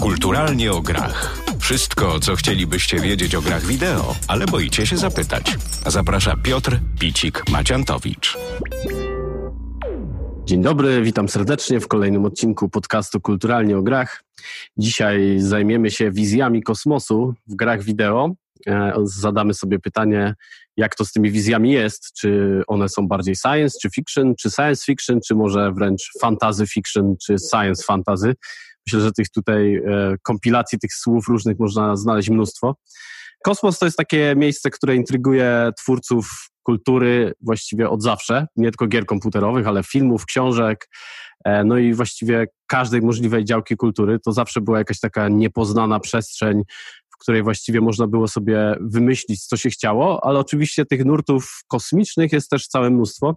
Kulturalnie o grach. Wszystko, co chcielibyście wiedzieć o grach wideo, ale boicie się zapytać. Zaprasza Piotr Picik-Maciantowicz. Dzień dobry, witam serdecznie w kolejnym odcinku podcastu Kulturalnie o grach. Dzisiaj zajmiemy się wizjami kosmosu w grach wideo. E, zadamy sobie pytanie, jak to z tymi wizjami jest, czy one są bardziej science czy fiction, czy science fiction, czy może wręcz fantasy fiction, czy science fantasy. Myślę, że tych tutaj e, kompilacji tych słów różnych można znaleźć mnóstwo. Kosmos to jest takie miejsce, które intryguje twórców kultury właściwie od zawsze, nie tylko gier komputerowych, ale filmów, książek, e, no i właściwie każdej możliwej działki kultury. To zawsze była jakaś taka niepoznana przestrzeń, w której właściwie można było sobie wymyślić, co się chciało, ale oczywiście tych nurtów kosmicznych jest też całe mnóstwo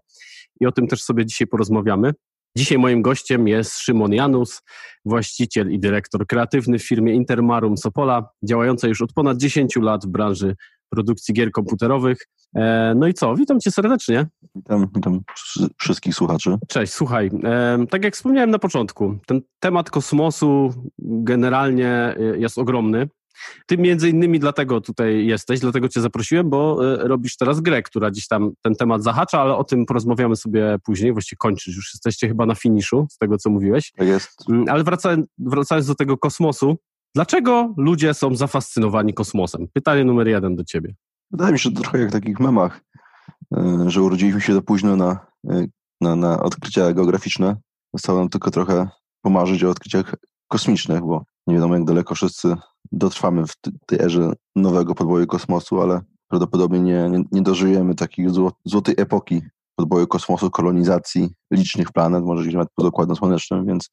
i o tym też sobie dzisiaj porozmawiamy. Dzisiaj moim gościem jest Szymon Janus, właściciel i dyrektor kreatywny w firmie Intermarum Sopola, działającej już od ponad 10 lat w branży produkcji gier komputerowych. E, no i co, witam cię serdecznie. Witam, witam wszystkich słuchaczy. Cześć, słuchaj, e, tak jak wspomniałem na początku, ten temat kosmosu generalnie e, jest ogromny. Ty między innymi dlatego tutaj jesteś, dlatego cię zaprosiłem, bo e, robisz teraz grę, która gdzieś tam ten temat zahacza, ale o tym porozmawiamy sobie później, właściwie kończysz, już jesteście chyba na finiszu z tego, co mówiłeś. Tak jest. Mm, ale wracając, wracając do tego kosmosu, dlaczego ludzie są zafascynowani kosmosem? Pytanie numer jeden do ciebie. Wydaje mi się, że trochę jak w takich memach, e, że urodziliśmy się za późno na, e, na, na odkrycia geograficzne. Zostało nam tylko trochę pomarzyć o odkryciach kosmicznych, bo nie wiadomo jak daleko wszyscy dotrwamy w tej erze nowego podboju kosmosu, ale prawdopodobnie nie, nie, dożyjemy takiej złotej epoki podboju kosmosu, kolonizacji licznych planet, może gdzieś nawet pod Układem Słonecznym, więc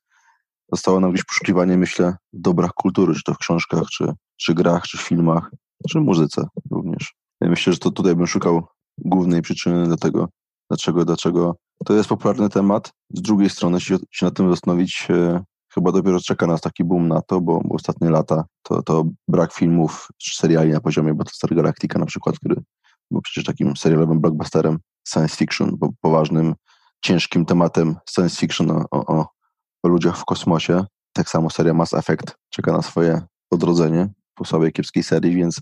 zostało nam gdzieś poszukiwanie, myślę, w dobrach kultury, czy to w książkach, czy, czy grach, czy filmach, czy muzyce również. Ja myślę, że to tutaj bym szukał głównej przyczyny do tego, dlaczego, dlaczego to jest popularny temat. Z drugiej strony, jeśli się nad tym zastanowić, e, chyba dopiero czeka nas taki boom na to, bo, ostatnie lata to, to brak filmów seriali na poziomie Battlestar Galactica na przykład, który był przecież takim serialowym blockbusterem science fiction, bo poważnym, ciężkim tematem science fiction o, o, o ludziach w kosmosie. Tak samo seria Mass Effect czeka na swoje odrodzenie po słabej, kiepskiej serii, więc,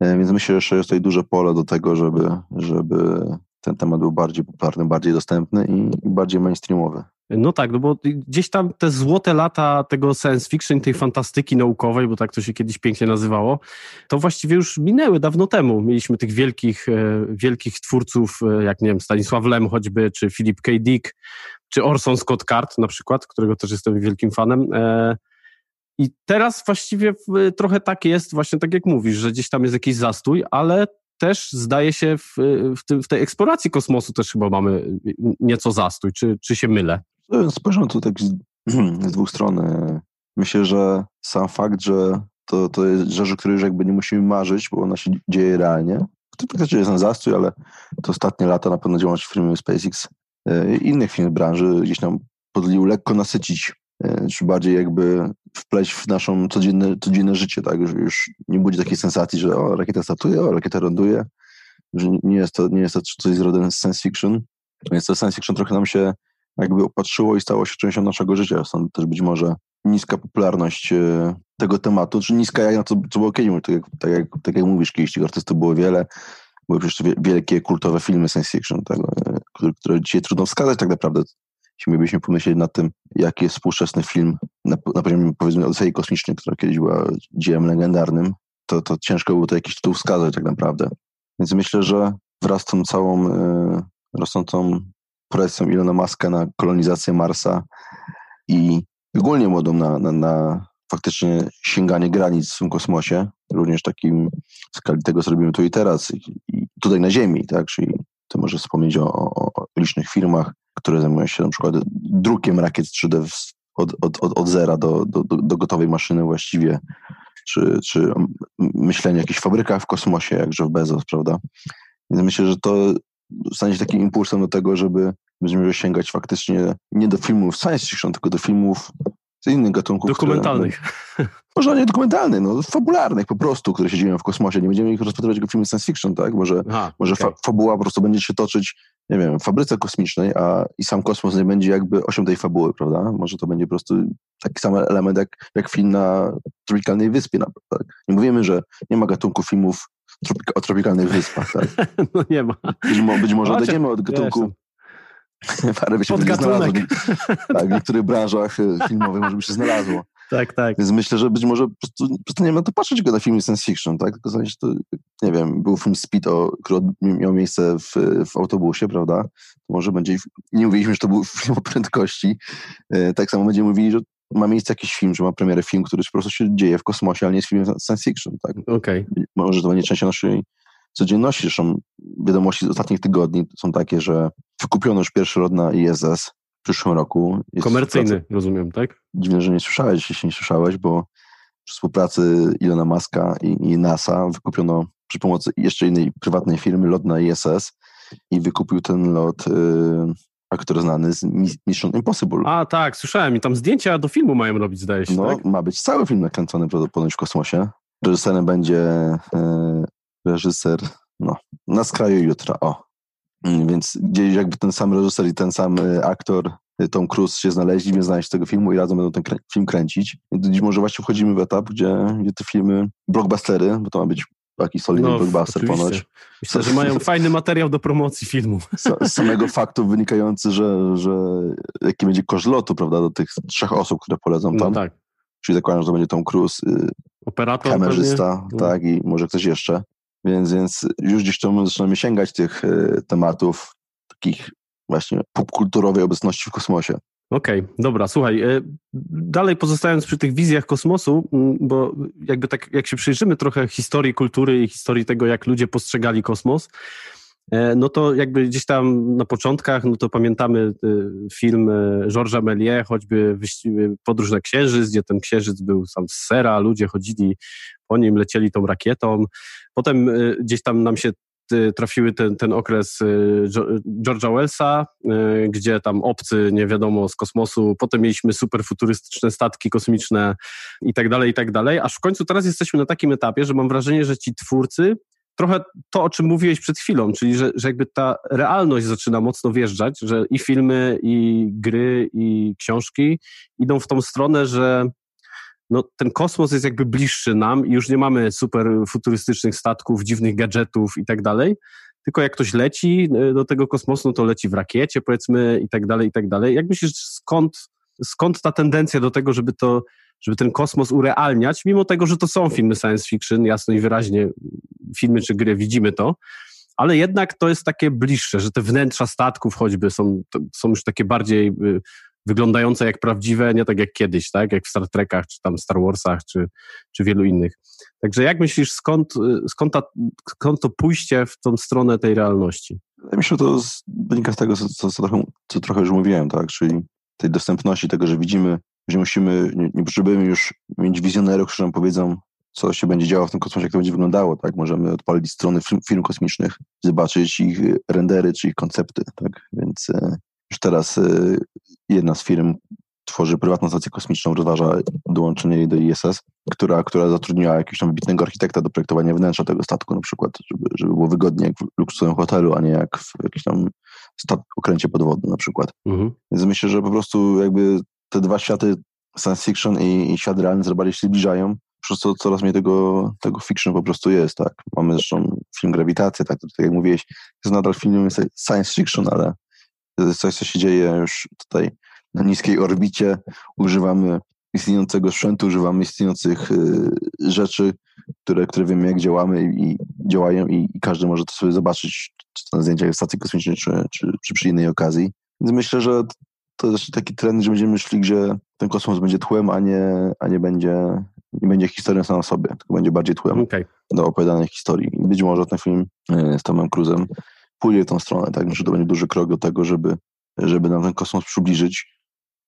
e, więc myślę, że jest tutaj duże pole do tego, żeby, żeby ten temat był bardziej popularny, bardziej dostępny i bardziej mainstreamowy. No tak, no bo gdzieś tam te złote lata tego science fiction, tej fantastyki naukowej, bo tak to się kiedyś pięknie nazywało, to właściwie już minęły dawno temu. Mieliśmy tych wielkich, e, wielkich twórców, e, jak nie wiem, Stanisław Lem choćby, czy Philip K. Dick, czy Orson Scott Card na przykład, którego też jestem wielkim fanem. E, I teraz właściwie trochę tak jest, właśnie tak jak mówisz, że gdzieś tam jest jakiś zastój, ale też zdaje się w, w, tym, w tej eksploracji kosmosu też chyba mamy nieco zastój, czy, czy się mylę? Spojrzę tu tak z, z dwóch stron. Myślę, że sam fakt, że to, to jest rzecz, o której już jakby nie musimy marzyć, bo ona się dzieje realnie. To faktycznie jest na zastój, ale to ostatnie lata na pewno działalność firmy SpaceX e, i innych firm branży gdzieś nam podlił lekko nasycić, e, czy bardziej jakby wpleść w naszą codzienne, codzienne życie, tak? Już, już nie budzi takiej sensacji, że o, rakieta startuje, o, rakieta ląduje, że nie jest to, nie jest to coś z rodem science fiction. Więc to science fiction trochę nam się jakby opatrzyło i stało się częścią naszego życia. Stąd też być może niska popularność e, tego tematu, czy niska jak na to, co było kiedyś. Tak jak, tak, jak, tak jak mówisz, kiedyś tych artystów było wiele, były przecież wielkie, kultowe filmy science fiction, tak, e, które, które dzisiaj trudno wskazać tak naprawdę. Jeśli mielibyśmy pomyśleć nad tym, jaki jest współczesny film na, na poziomie powiedzmy Odysei Kosmicznej, która kiedyś była dziełem legendarnym, to, to ciężko było to jakiś tytuł wskazać tak naprawdę. Więc myślę, że wraz z tą całą y, rosnącą presją Ilona Maska na kolonizację Marsa i ogólnie modą na, na, na faktycznie sięganie granic w tym kosmosie, również takim w skali tego, co robimy tu i teraz, i tutaj na Ziemi, tak? Czyli to może wspomnieć o, o, o licznych firmach, które zajmują się na przykład drukiem rakiet 3D od, od, od, od zera do, do, do gotowej maszyny właściwie, czy, czy myślenie o jakichś fabrykach w kosmosie, jak Jeff Bezos, prawda? Więc myślę, że to stanie się takim impulsem do tego, żeby będziemy sięgać faktycznie nie do filmów science fiction, tylko do filmów z innych gatunków. Dokumentalnych. Które, może nie dokumentalnych, no fabularnych po prostu, które się dzieją w kosmosie. Nie będziemy ich rozpatrywać jako filmy science fiction, tak? Może, Aha, może okay. fa fabuła po prostu będzie się toczyć nie wiem, fabryce kosmicznej, a i sam kosmos nie będzie jakby osią tej fabuły, prawda? Może to będzie po prostu taki sam element jak, jak film na tropikalnej wyspie. Tak? Nie mówimy, że nie ma gatunku filmów tropika, o tropikalnych wyspach, tak? No nie ma. Być, być może odejdziemy od gatunku parę by się znalazło. Tak, w niektórych branżach e, filmowych może by się znalazło. Tak, tak. Więc myślę, że być może po prostu przestaniemy na to patrzeć tylko na filmy science fiction, tak? Tylko znaczy, to, nie wiem, był film Speed, o, który miał miejsce w, w autobusie, prawda? To może będzie, nie mówiliśmy, że to był film o prędkości. E, tak samo będziemy mówili, że ma miejsce jakiś film, że ma premierę film, który po prostu się dzieje w kosmosie, ale nie jest filmem science fiction, tak? Okej. Okay. Może to będzie część naszej codzienności. Zresztą wiadomości z ostatnich tygodni są takie, że wykupiono już pierwszy rod na ISS w przyszłym roku. Jest Komercyjny, rozumiem, tak? Dziwne, że nie słyszałeś, jeśli nie słyszałeś, bo przy współpracy Ilona Maska i, i NASA wykupiono przy pomocy jeszcze innej prywatnej firmy lot na ISS i wykupił ten lot y, aktor znany z Mission Impossible. A tak, słyszałem i tam zdjęcia do filmu mają robić, zdaje się, No, tak? ma być cały film nakręcony ponoć w kosmosie. Reżyserem będzie y, reżyser, no, na skraju jutra, o. Mm, więc gdzieś jakby ten sam reżyser i ten sam y, aktor y, Tom Cruise się znaleźli, więc znaleźć tego filmu i razem będą ten film kręcić. I może właśnie wchodzimy w etap, gdzie, gdzie te filmy, blockbustery, bo to ma być taki solidny no, blockbuster oczywiście. ponoć. Myślę, że mają fajny materiał do promocji filmu. Z samego faktu wynikający, że, że jaki będzie koszt lotu, prawda, do tych trzech osób, które polecą no tam. No tak. Czyli zakładam, że to będzie Tom Cruise, y, operator, kamerzysta, no. tak, i może ktoś jeszcze. Więc, więc już gdzieś tam zaczynamy sięgać tych y, tematów takich właśnie popkulturowej obecności w kosmosie. Okej, okay, dobra, słuchaj, y, dalej pozostając przy tych wizjach kosmosu, bo jakby tak, jak się przyjrzymy trochę historii kultury i historii tego, jak ludzie postrzegali kosmos, E, no to jakby gdzieś tam na początkach, no to pamiętamy e, film e, Georgesa Méliès, choćby Podróż na Księżyc, gdzie ten księżyc był sam z sera, ludzie chodzili po nim, lecieli tą rakietą. Potem gdzieś tam nam się trafiły ten, ten okres George'a Wellsa, gdzie tam obcy nie wiadomo z kosmosu, potem mieliśmy superfuturystyczne statki kosmiczne i tak dalej, i tak dalej, aż w końcu teraz jesteśmy na takim etapie, że mam wrażenie, że ci twórcy trochę to, o czym mówiłeś przed chwilą, czyli że, że jakby ta realność zaczyna mocno wjeżdżać, że i filmy, i gry, i książki idą w tą stronę, że no, ten kosmos jest jakby bliższy nam i już nie mamy super futurystycznych statków, dziwnych gadżetów i tak dalej, tylko jak ktoś leci e, do tego kosmosu, no to leci w rakiecie powiedzmy i tak dalej, i tak dalej. Jak myślisz, skąd, skąd ta tendencja do tego, żeby to żeby ten kosmos urealniać, mimo tego, że to są filmy science fiction, jasno i wyraźnie filmy czy gry, widzimy to, ale jednak to jest takie bliższe, że te wnętrza statków choćby są, są już takie bardziej y, wyglądające jak prawdziwe, nie tak jak kiedyś, tak? Jak w Star Trekach, czy tam Star Warsach, czy, czy wielu innych. Także jak myślisz, skąd, skąd, ta, skąd to pójście w tą stronę tej realności? Myślę, że to wynika z tego, co, co, co, trochę, co trochę już mówiłem, tak? Czyli tej dostępności, tego, że widzimy że musimy, nie, nie potrzebujemy już mieć wizjonerów, którzy nam powiedzą, co się będzie działo w tym kosmosie, jak to będzie wyglądało, tak? Możemy odpalić strony film, film kosmicznych, zobaczyć ich rendery czy ich koncepty, tak? Więc e, już teraz e, jedna z firm tworzy prywatną stację kosmiczną, rozważa dołączenie jej do ISS, która, która zatrudniła jakiegoś tam wybitnego architekta do projektowania wnętrza tego statku na przykład, żeby, żeby było wygodnie jak w luksusowym hotelu, a nie jak w jakimś tam okręcie podwodnym na przykład. Mhm. Więc myślę, że po prostu jakby te dwa światy, science fiction i, i świat realny coraz bardziej się zbliżają, przez co coraz mniej tego, tego fiction po prostu jest, tak. Mamy zresztą film Grawitacja, tak, tak jak mówiłeś, jest nadal filmem science fiction, ale coś, co się dzieje już tutaj na niskiej orbicie, używamy istniejącego sprzętu, używamy istniejących y, rzeczy, które, które wiemy, jak działamy i, działają i, i, każdy może to sobie zobaczyć, czy to na zdjęciach stacji kosmicznej, czy, czy, czy przy innej okazji. Więc myślę, że to jest taki trend, że będziemy szli, gdzie ten kosmos będzie tłem, a nie, a nie będzie nie będzie historią samą sobie, tylko będzie bardziej tłem okay. do opowiadanej historii. Być może ten film e, z Tomem Cruzem pójdzie w tą stronę, tak? Że to będzie duży krok do tego, żeby, żeby nam ten kosmos przybliżyć.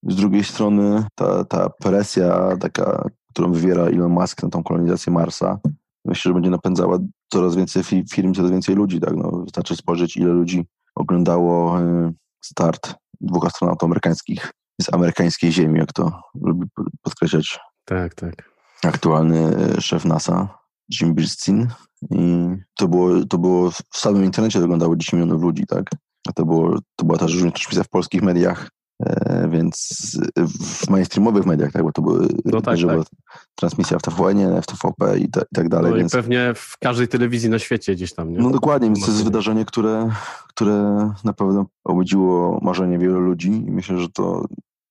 Z drugiej strony ta, ta presja taka, którą wywiera Elon Musk na tą kolonizację Marsa, myślę, że będzie napędzała coraz więcej firm, coraz więcej ludzi, tak? No, wystarczy spojrzeć, ile ludzi oglądało e, start dwóch astronautów amerykańskich z amerykańskiej ziemi, jak to lubi podkreślać. Tak, tak. Aktualny e, szef NASA, Jim Brirstin. I to było, to było w samym internecie oglądało 10 milionów ludzi, tak? a to, było, to była też różna transmisja w polskich mediach, e, więc w mainstreamowych mediach, tak, bo to były no tak, tak. transmisja w TVN, w TVP i, ta, i tak dalej. No więc... i pewnie w każdej telewizji na świecie gdzieś tam, nie? No dokładnie, więc to jest wydarzenie, które, które na pewno obudziło marzenie wielu ludzi i myślę, że to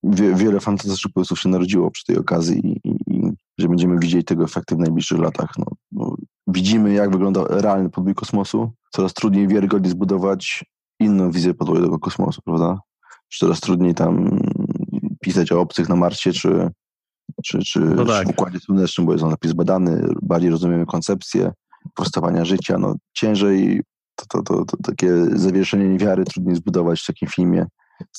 wie, wiele fantastycznych pomysłów się narodziło przy tej okazji i, że będziemy widzieć tego efekty w najbliższych latach. No, widzimy, jak wygląda realny podbój kosmosu. Coraz trudniej wiarygodnie zbudować inną wizję podwójnego kosmosu, prawda? Coraz trudniej tam pisać o obcych na Marsie, czy, czy, czy, no tak. czy w Układzie Słonecznym, bo jest on lepiej zbadany, bardziej rozumiemy koncepcję powstawania życia. No, ciężej to, to, to, to takie zawieszenie niewiary trudniej zbudować w takim filmie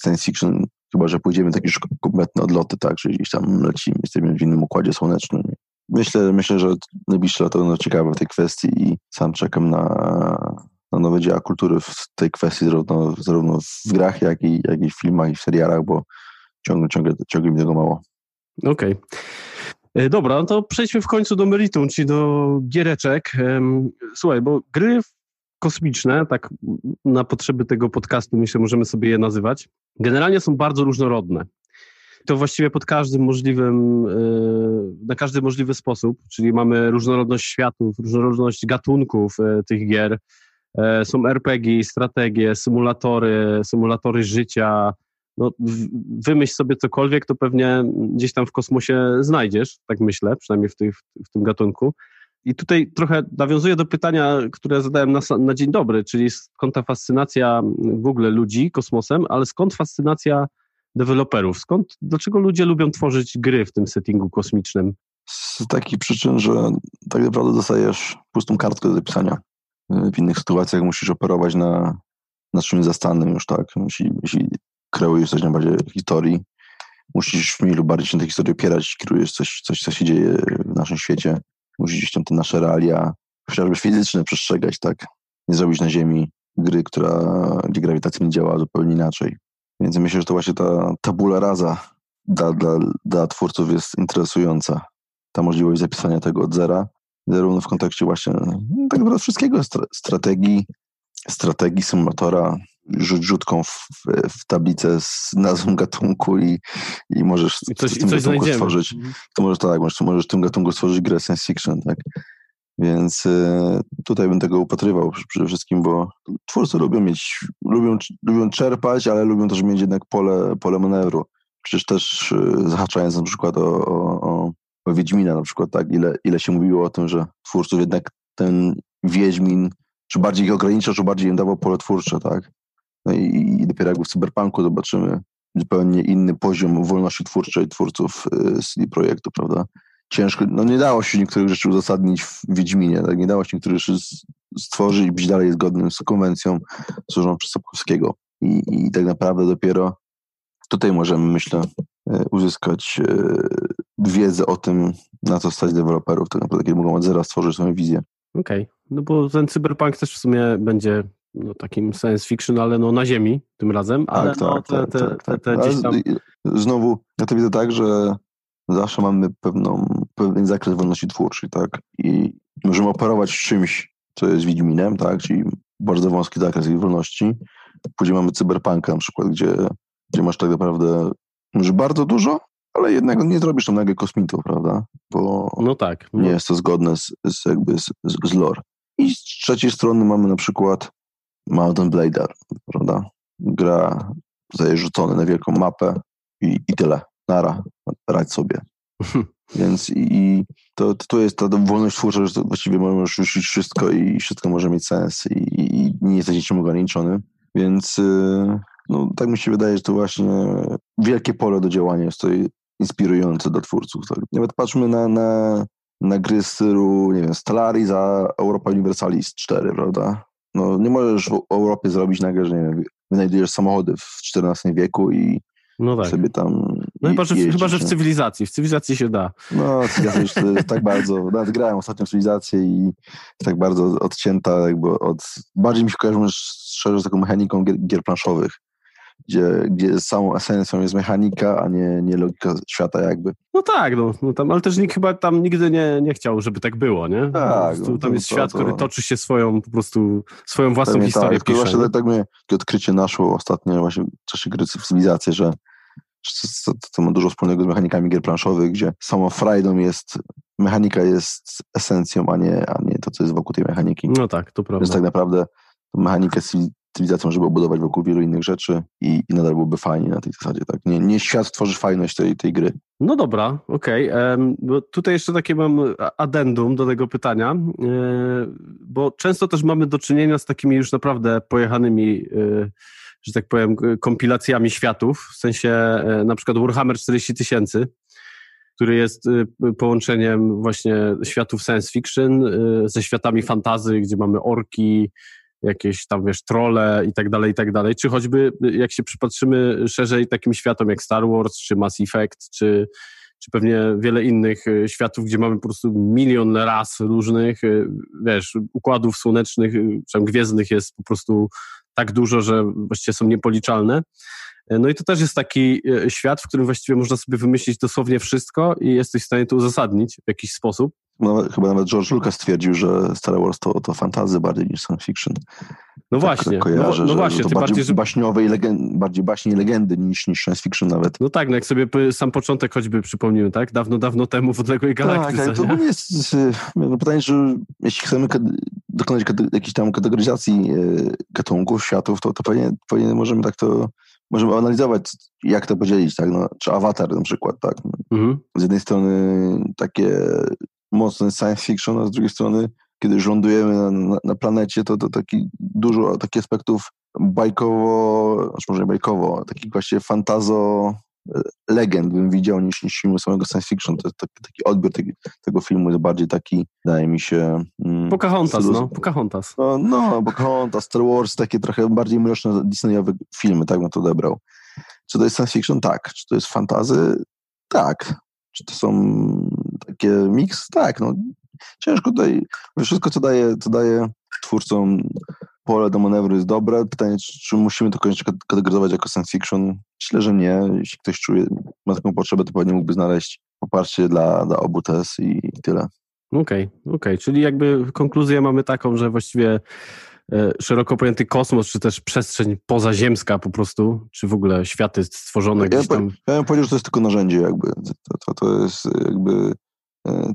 science fiction, chyba że pójdziemy takie już kompletne odloty, tak, że gdzieś tam lecimy, jesteśmy w innym układzie słonecznym. Myślę, myślę że najbliższe lata będą ciekawe w tej kwestii i sam czekam na, na nowe dzieła kultury w tej kwestii, zarówno, zarówno w grach, jak i, jak i w filmach i w serialach, bo ciągle, ciągle, ciągle mi tego mało. Okej. Okay. Dobra, no to przejdźmy w końcu do meritum, czyli do giereczek. Słuchaj, bo gry kosmiczne, tak na potrzeby tego podcastu myślę, możemy sobie je nazywać, generalnie są bardzo różnorodne. To właściwie pod każdym możliwym, e, na każdy możliwy sposób, czyli mamy różnorodność światów, różnorodność gatunków e, tych gier. E, są RPG, strategie, symulatory, symulatory życia. No, wymyśl sobie cokolwiek, to pewnie gdzieś tam w kosmosie znajdziesz, tak myślę, przynajmniej w, tej, w tym gatunku. I tutaj trochę nawiązuję do pytania, które zadałem na, na dzień dobry, czyli skąd ta fascynacja w ogóle ludzi kosmosem, ale skąd fascynacja deweloperów? Skąd, dlaczego ludzie lubią tworzyć gry w tym settingu kosmicznym? Z takich przyczyn, że tak naprawdę dostajesz pustą kartkę do zapisania. W innych sytuacjach musisz operować na, na czymś zastanym już, tak? Jeśli, jeśli kreujesz coś na bazie historii, musisz mniej lub bardziej się na tej historii opierać, kierujesz coś, coś, co się dzieje w naszym świecie musi gdzieś tam te nasze realia, chociażby fizyczne przestrzegać, tak? Nie zrobić na Ziemi gry, która, gdzie grawitacja nie działa zupełnie inaczej. Więc myślę, że to właśnie ta tabula rasa dla, dla, dla twórców jest interesująca. Ta możliwość zapisania tego od zera, zarówno w kontekście właśnie no, tak naprawdę wszystkiego, strategii, strategii symulatora, rzutką w, w, tablicę z nazwą gatunku i, i możesz I coś, w tym coś gatunku znajdziemy. stworzyć. Mhm. To możesz tak, możesz, możesz w tym gatunku stworzyć grę science fiction, tak? Więc y, tutaj bym tego upatrywał przede wszystkim, bo twórcy lubią mieć, lubią, lubią czerpać, ale lubią też mieć jednak pole, pole manewru. Przecież też y, zahaczając na przykład o, o, o, o Wiedźmina na przykład, tak, ile, ile się mówiło o tym, że twórców jednak ten Wiedźmin czy bardziej ich ograniczał, czy bardziej im dawał pole twórcze, tak? No i, i dopiero jak w Cyberpunku zobaczymy zupełnie inny poziom wolności twórczej twórców y, CD Projektu, prawda? Ciężko, no nie dało się niektórych rzeczy uzasadnić w Wiedźminie, tak? nie dało się niektórych rzeczy stworzyć być dalej zgodnym z konwencją służą przez Sapkowskiego. I, I tak naprawdę dopiero tutaj możemy, myślę, y, uzyskać y, wiedzę o tym, na co stać deweloperów, tak naprawdę, kiedy mogą od zera stworzyć swoją wizję. Okej, okay. no bo ten cyberpunk też w sumie będzie no, takim science fiction, ale no na ziemi tym razem, ale tak, no, tak, te, te, tak, te, tak. te gdzieś tam... Znowu, ja to widzę tak, że zawsze mamy pewną, pewien zakres wolności twórczej, tak? I możemy operować czymś, co jest Wiedźminem, tak? Czyli bardzo wąski zakres ich wolności. Później mamy cyberpunka na przykład, gdzie, gdzie masz tak naprawdę może bardzo dużo, ale jednak nie zrobisz tam nagle kosmitów, prawda? Bo no tak, no. nie jest to zgodne z, z jakby z, z lore. I z trzeciej strony mamy na przykład Mountain Blader, prawda? Gra zostaje rzucony na wielką mapę i, i tyle. Nara, radź sobie. Więc i to, to jest ta wolność twórcza, że właściwie możesz rzucić wszystko i wszystko może mieć sens i, i nie jesteś niczym ograniczony. Więc no, tak mi się wydaje, że to właśnie wielkie pole do działania jest to inspirujące dla twórców. Tak? Nawet patrzmy na, na, na gry z stylu, nie wiem, Stellaris, a Europa Universalis 4, prawda? No, nie możesz w Europie zrobić nagle, że nie wiem, wynajdujesz samochody w XIV wieku i no tak. sobie tam. No chyba, że, chyba, że w cywilizacji. W cywilizacji się da. No, cywilizacja jest tak bardzo. Nawet grałem ostatnią cywilizację i tak bardzo odcięta, jakby od. Bardziej mi się kojarzy szczerze z taką mechaniką gier, gier planszowych. Gdzie, gdzie samą esencją jest mechanika, a nie, nie logika świata jakby. No tak, no, no tam, ale też nikt chyba tam nigdy nie, nie chciał, żeby tak było, nie? Tak. No, tam jest to, świat, to, który toczy się swoją, po prostu swoją własną Pewnie historię tak, pisze. Właśnie tak mnie odkrycie naszło ostatnio właśnie w czasie gry cywilizacji, że to, to, ma dużo wspólnego z mechanikami gier planszowych, gdzie samą frajdą jest, mechanika jest esencją, a nie, a nie to, co jest wokół tej mechaniki. No tak, to prawda. Więc tak naprawdę mechanikę cywilizacją, żeby obudować wokół wielu innych rzeczy i, i nadal byłoby fajnie na tej zasadzie. Tak? Nie, nie świat tworzy fajność tej, tej gry. No dobra, okej. Okay. Tutaj jeszcze takie mam addendum do tego pytania, e, bo często też mamy do czynienia z takimi już naprawdę pojechanymi e, że tak powiem, kompilacjami światów, w sensie e, na przykład Warhammer 40 tysięcy, który jest połączeniem właśnie światów science fiction ze światami fantazy, gdzie mamy orki, jakieś tam, wiesz, trole i tak dalej, i tak dalej, czy choćby jak się przypatrzymy szerzej takim światom jak Star Wars, czy Mass Effect, czy, czy pewnie wiele innych e, światów, gdzie mamy po prostu milion ras różnych, e, wiesz, układów słonecznych, czy gwiezdnych jest po prostu tak dużo, że właściwie są niepoliczalne. No i to też jest taki świat, w którym właściwie można sobie wymyślić dosłownie wszystko i jesteś w stanie to uzasadnić w jakiś sposób. No, chyba nawet George Lucas stwierdził, że Star Wars to, to fantazy bardziej niż science fiction. No tak, właśnie. Kojarzę, no, no właśnie, to bardziej, bardziej baśniowe i legend, bardziej baśnie i legendy niż, niż science fiction nawet. No tak, no jak sobie sam początek choćby przypomnimy, tak? Dawno, dawno temu w odległej galaktyce. Tak, to jest no pytanie, że jeśli chcemy dokonać jakiejś tam kategoryzacji e, gatunków, światów, to, to pewnie, pewnie możemy tak to możemy analizować, jak to podzielić, tak? No, czy awatar na przykład, tak? Mhm. Z jednej strony takie mocny science fiction, a z drugiej strony, kiedy już lądujemy na, na, na planecie, to, to taki dużo takich aspektów bajkowo, znaczy może nie bajkowo, takich właśnie fantazo e, legend bym widział niż, niż filmu samego science fiction. To jest taki, taki odbiór tego, tego filmu jest bardziej taki, wydaje mi się... Mm, Pocahontas, no. Pocahontas. No, no, Pocahontas, Star Wars, takie trochę bardziej mroczne Disneyowe filmy, tak bym to odebrał. Czy to jest science fiction? Tak. Czy to jest fantazy? Tak. Czy to są takie miks? Tak, no ciężko tutaj, wszystko co daje, co daje twórcom pole do manewru jest dobre. Pytanie, czy, czy musimy to koniecznie kategoryzować jako science fiction? Myślę, że nie. Jeśli ktoś czuje, ma taką potrzebę, to pewnie mógłby znaleźć poparcie dla, dla obu tez i, i tyle. Okej, okay, okej. Okay. Czyli jakby konkluzję mamy taką, że właściwie E, szeroko pojęty kosmos, czy też przestrzeń pozaziemska po prostu, czy w ogóle światy stworzone ja gdzieś tam. Ja bym powiedział, że to jest tylko narzędzie jakby. To, to, to jest jakby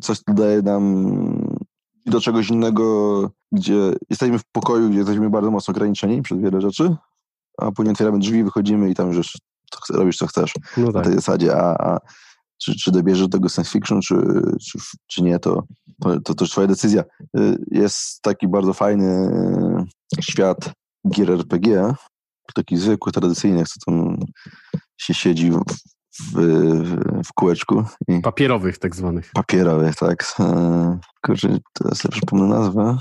coś, co daje nam do czegoś innego, gdzie jesteśmy w pokoju, gdzie jesteśmy bardzo mocno ograniczeni przez wiele rzeczy, a później otwieramy drzwi, wychodzimy i tam już robisz co chcesz no tak. na tej zasadzie, a, a czy, czy dobierzesz do tego science fiction, czy, czy, czy nie, to, to, to też twoja decyzja. Y, jest taki bardzo fajny y, świat gier RPG, taki zwykły, tradycyjny, co tam się siedzi w, w, kółeczku. I papierowych tak zwanych. Papierowych, tak. Y, kurczę, teraz lepsze pomnę nazwę.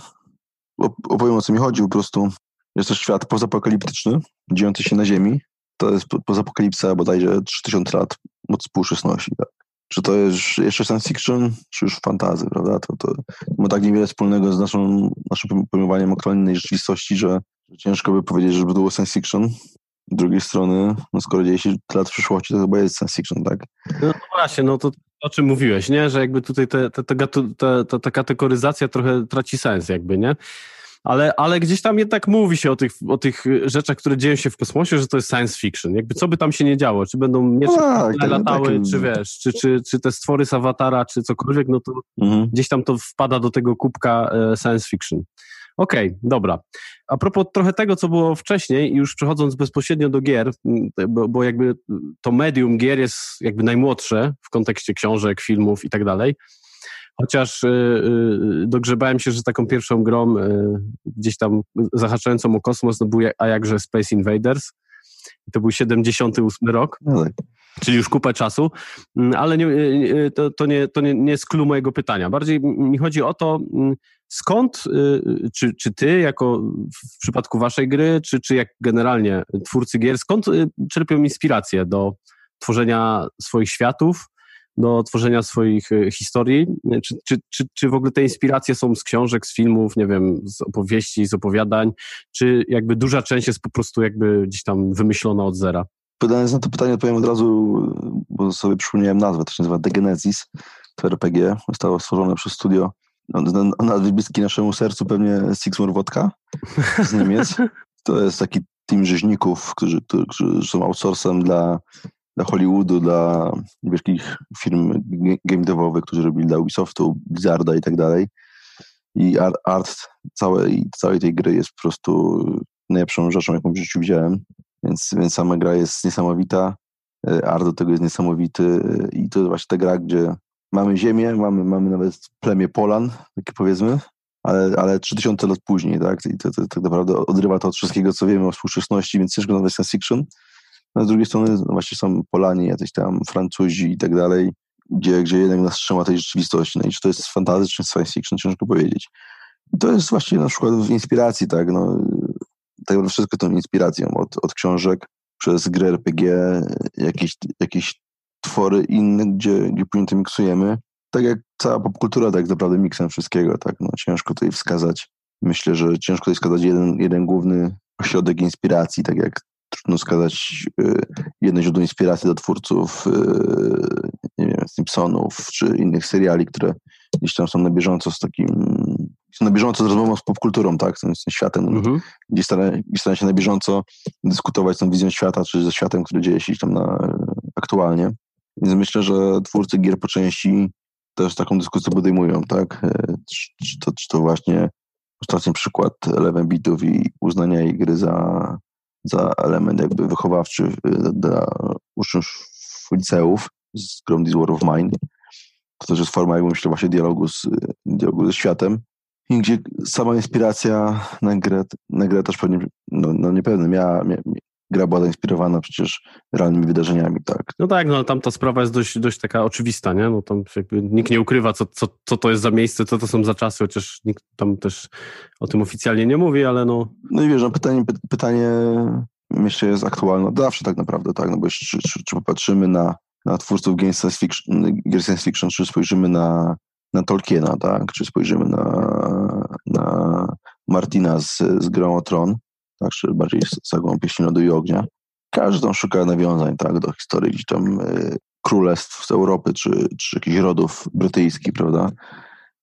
Opowiem o co mi chodzi, po prostu jest to świat pozapokaliptyczny, dziejący się na Ziemi. To jest pozapokalipsa bodajże 3000 lat od współczesności, tak. Czy to jest jeszcze science fiction, czy już fantazy, prawda? To, to ma tak niewiele wspólnego z naszą, naszym pojmowaniem aktualnej rzeczywistości, że, ciężko by powiedzieć, że to było science fiction. Z drugiej strony, no skoro dzieje się lat w przyszłości, to chyba jest science fiction, tak? No właśnie, no to o czym mówiłeś, nie? Że jakby tutaj te, te, ta, ta kategoryzacja trochę traci sens jakby, nie? ale, ale gdzieś tam jednak mówi się o tych, o tych rzeczach, które dzieją się w kosmosie, że to jest science fiction. Jakby co by tam się nie działo, czy będą miecze tak, tak, latały, tak. czy wiesz, czy, czy, czy te stwory z awatara, czy cokolwiek, no to mhm. gdzieś tam to wpada do tego kubka e, science fiction. Okej, okay, dobra. A propos trochę tego, co było wcześniej, już przechodząc bezpośrednio do gier, bo, bo, jakby to medium gier jest jakby najmłodsze w kontekście książek, filmów i tak dalej. Chociaż y, y, dogrzebałem się, że taką pierwszą grą y, gdzieś tam zahaczającą o kosmos to był a jakże Space Invaders. To był 78 rok. No tak. Czyli już kupę czasu, mm, ale nie, to, to, nie, to nie, nie jest clue mojego pytania. Bardziej mi chodzi o to, mm, skąd, czy, czy ty, jako w przypadku waszej gry, czy, czy jak generalnie twórcy gier, skąd czerpią inspirację do tworzenia swoich światów, do tworzenia swoich e, historii? Czy, czy, czy, czy w ogóle te inspiracje są z książek, z filmów, nie wiem, z opowieści, z opowiadań, czy jakby duża część jest po prostu jakby gdzieś tam wymyślona od zera? Pytając na to pytanie odpowiem od razu, bo sobie przypomniałem nazwę, to się nazywa The Genesis, to RPG, zostało stworzone przez studio o nazwie bliski naszemu sercu pewnie Sixmore Wodka z Niemiec. To jest taki team rzeźników, którzy, którzy są outsourcem dla, dla Hollywoodu, dla wielkich firm game devowych, którzy robili dla Ubisoftu, Blizzarda i tak dalej. I art, art całej, całej tej gry jest po prostu najlepszą rzeczą, jaką w życiu widziałem. Więc, więc sama gra jest niesamowita. E, art do tego jest niesamowity e, i to jest właśnie ta gra, gdzie mamy ziemię, mamy, mamy nawet plemię Polan, takie powiedzmy, ale, ale 3000 lat później, tak? I to, to, tak naprawdę odrywa to od wszystkiego, co wiemy o współczesności, więc ciężko nazwać science fiction. No, z drugiej strony no właśnie są Polani, jacyś tam Francuzi i tak dalej, gdzie, gdzie jednak nas trzyma tej rzeczywistości. No i czy to jest fantasy, czy science fiction, ciężko powiedzieć. I to jest właśnie na przykład w inspiracji, tak? No, tak wszystko tą inspiracją od, od książek przez grę RPG, jakieś, jakieś twory inne, gdzie, gdzie później to miksujemy. Tak jak cała popkultura, tak naprawdę miksem wszystkiego, tak, no ciężko tutaj wskazać. Myślę, że ciężko tutaj wskazać jeden, jeden główny ośrodek inspiracji, tak jak trudno wskazać y, jedno źródło inspiracji do twórców y, nie wiem, Simpsonów czy innych seriali, które gdzieś tam są na bieżąco z takim są na bieżąco z rozmową z popkulturą, tak, z tym, światem, mhm. gdzie, starają, starają się na bieżąco dyskutować z tą wizją świata, czy ze światem, który dzieje się tam na, aktualnie. Więc myślę, że twórcy gier po części też taką dyskusję podejmują, tak? E, czy, czy, to, czy to właśnie ostatni przykład Eleven Bitów i uznania jej gry za, za element jakby wychowawczy e, dla uczniów liceów z grą This War of Mine. To też jest forma, myślę, właśnie dialogu z, dialogu ze światem. I gdzie sama inspiracja na grę, na grę też pewnie, no, no miała, gra była zainspirowana przecież realnymi wydarzeniami, tak. No tak, no tam ta sprawa jest dość, dość taka oczywista, nie? No tam jakby nikt nie ukrywa, co, co, co to jest za miejsce, co to są za czasy, chociaż nikt tam też o tym oficjalnie nie mówi, ale no... No i wiesz, no pytanie, pytanie myślę jest aktualne zawsze tak naprawdę, tak, no bo czy, czy, czy popatrzymy na, na twórców gier science, fiction, gier science fiction, czy spojrzymy na, na Tolkiena, tak, czy spojrzymy na, na Martina z, z grą o Tron, tak, czy bardziej sagą pieśni lodu i ognia. Każdy tam szuka nawiązań, tak, do historii gdzieś tam y, królestw z Europy, czy, czy jakichś rodów brytyjskich, prawda?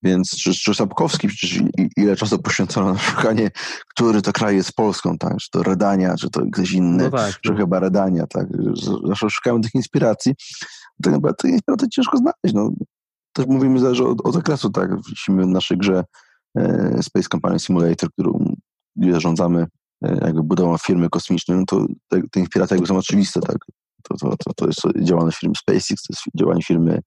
Więc czy, czy Sapkowski, przecież ile czasu poświęcono na szukanie, który to kraj jest Polską, tak? Czy to Redania, czy to ktoś inny, no tak, że no. chyba Redania, tak? Zawsze szukamy tych inspiracji. Tak naprawdę te inspiracje ciężko znaleźć, no. Też mówimy, zależy od, od okresu, tak? Widzimy w naszej grze e, Space Companion Simulator, którą zarządzamy jakby budową firmy kosmicznej, no to te, te inspiracje jakby są oczywiste, tak? To, to, to, to jest działalność firmy SpaceX, to jest działanie firmy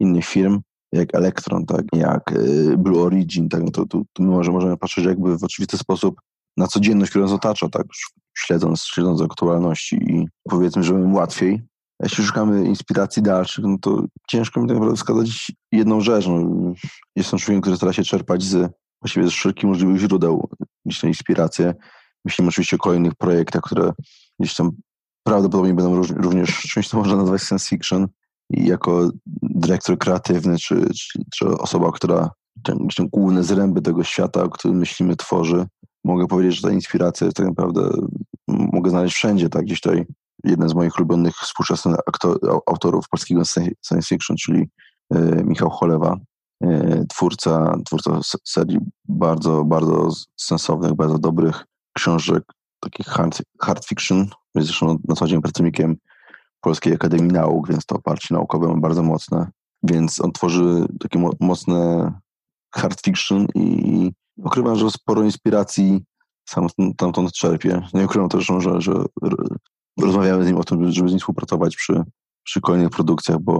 innych firm, jak Electron, tak, jak e, Blue Origin, tak, no to, to, to my może, możemy patrzeć jakby w oczywisty sposób na codzienność, która nas otacza, tak, śledząc, śledząc aktualności i powiedzmy, że łatwiej. Jeśli szukamy inspiracji dalszych, no to ciężko mi tak naprawdę wskazać jedną rzecz. No, jestem człowiekiem, który stara się czerpać z właściwie ze wszelkich możliwych źródeł gdzieś na inspirację. Myślimy oczywiście o kolejnych projektach, które gdzieś tam prawdopodobnie będą również czymś, co można nazwać science fiction. I jako dyrektor kreatywny, czy, czy, czy osoba, która ten, tam główne zręby tego świata, o którym myślimy, tworzy, mogę powiedzieć, że ta inspiracja jest tak naprawdę, mogę znaleźć wszędzie, tak? Gdzieś tutaj jeden z moich ulubionych współczesnych aktor, autorów polskiego science fiction, czyli y, Michał Cholewa, y, twórca, twórca serii bardzo, bardzo sensownych, bardzo dobrych książek, takich hard, hard fiction. Jest zresztą na co dzień pracownikiem Polskiej Akademii Nauk, więc to oparcie naukowe ma bardzo mocne. Więc on tworzy takie mocne hard fiction i ukrywam, że sporo inspiracji sam tamtąd czerpie. Nie ukrywam też, że, że rozmawiamy z nim o tym, żeby z nim współpracować przy, przy kolejnych produkcjach, bo,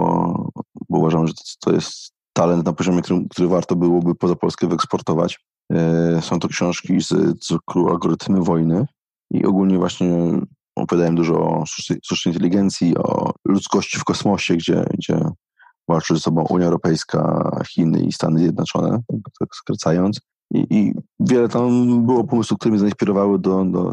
bo uważam, że to, to jest talent na poziomie, który, który warto byłoby poza Polskę wyeksportować. E, są to książki z cyklu Algorytmy Wojny i ogólnie właśnie opowiadałem dużo o sztucznej inteligencji, o ludzkości w kosmosie, gdzie, gdzie walczy ze sobą Unia Europejska, Chiny i Stany Zjednoczone, tak skracając. I, I, wiele tam było pomysłów, które mnie zainspirowały do, do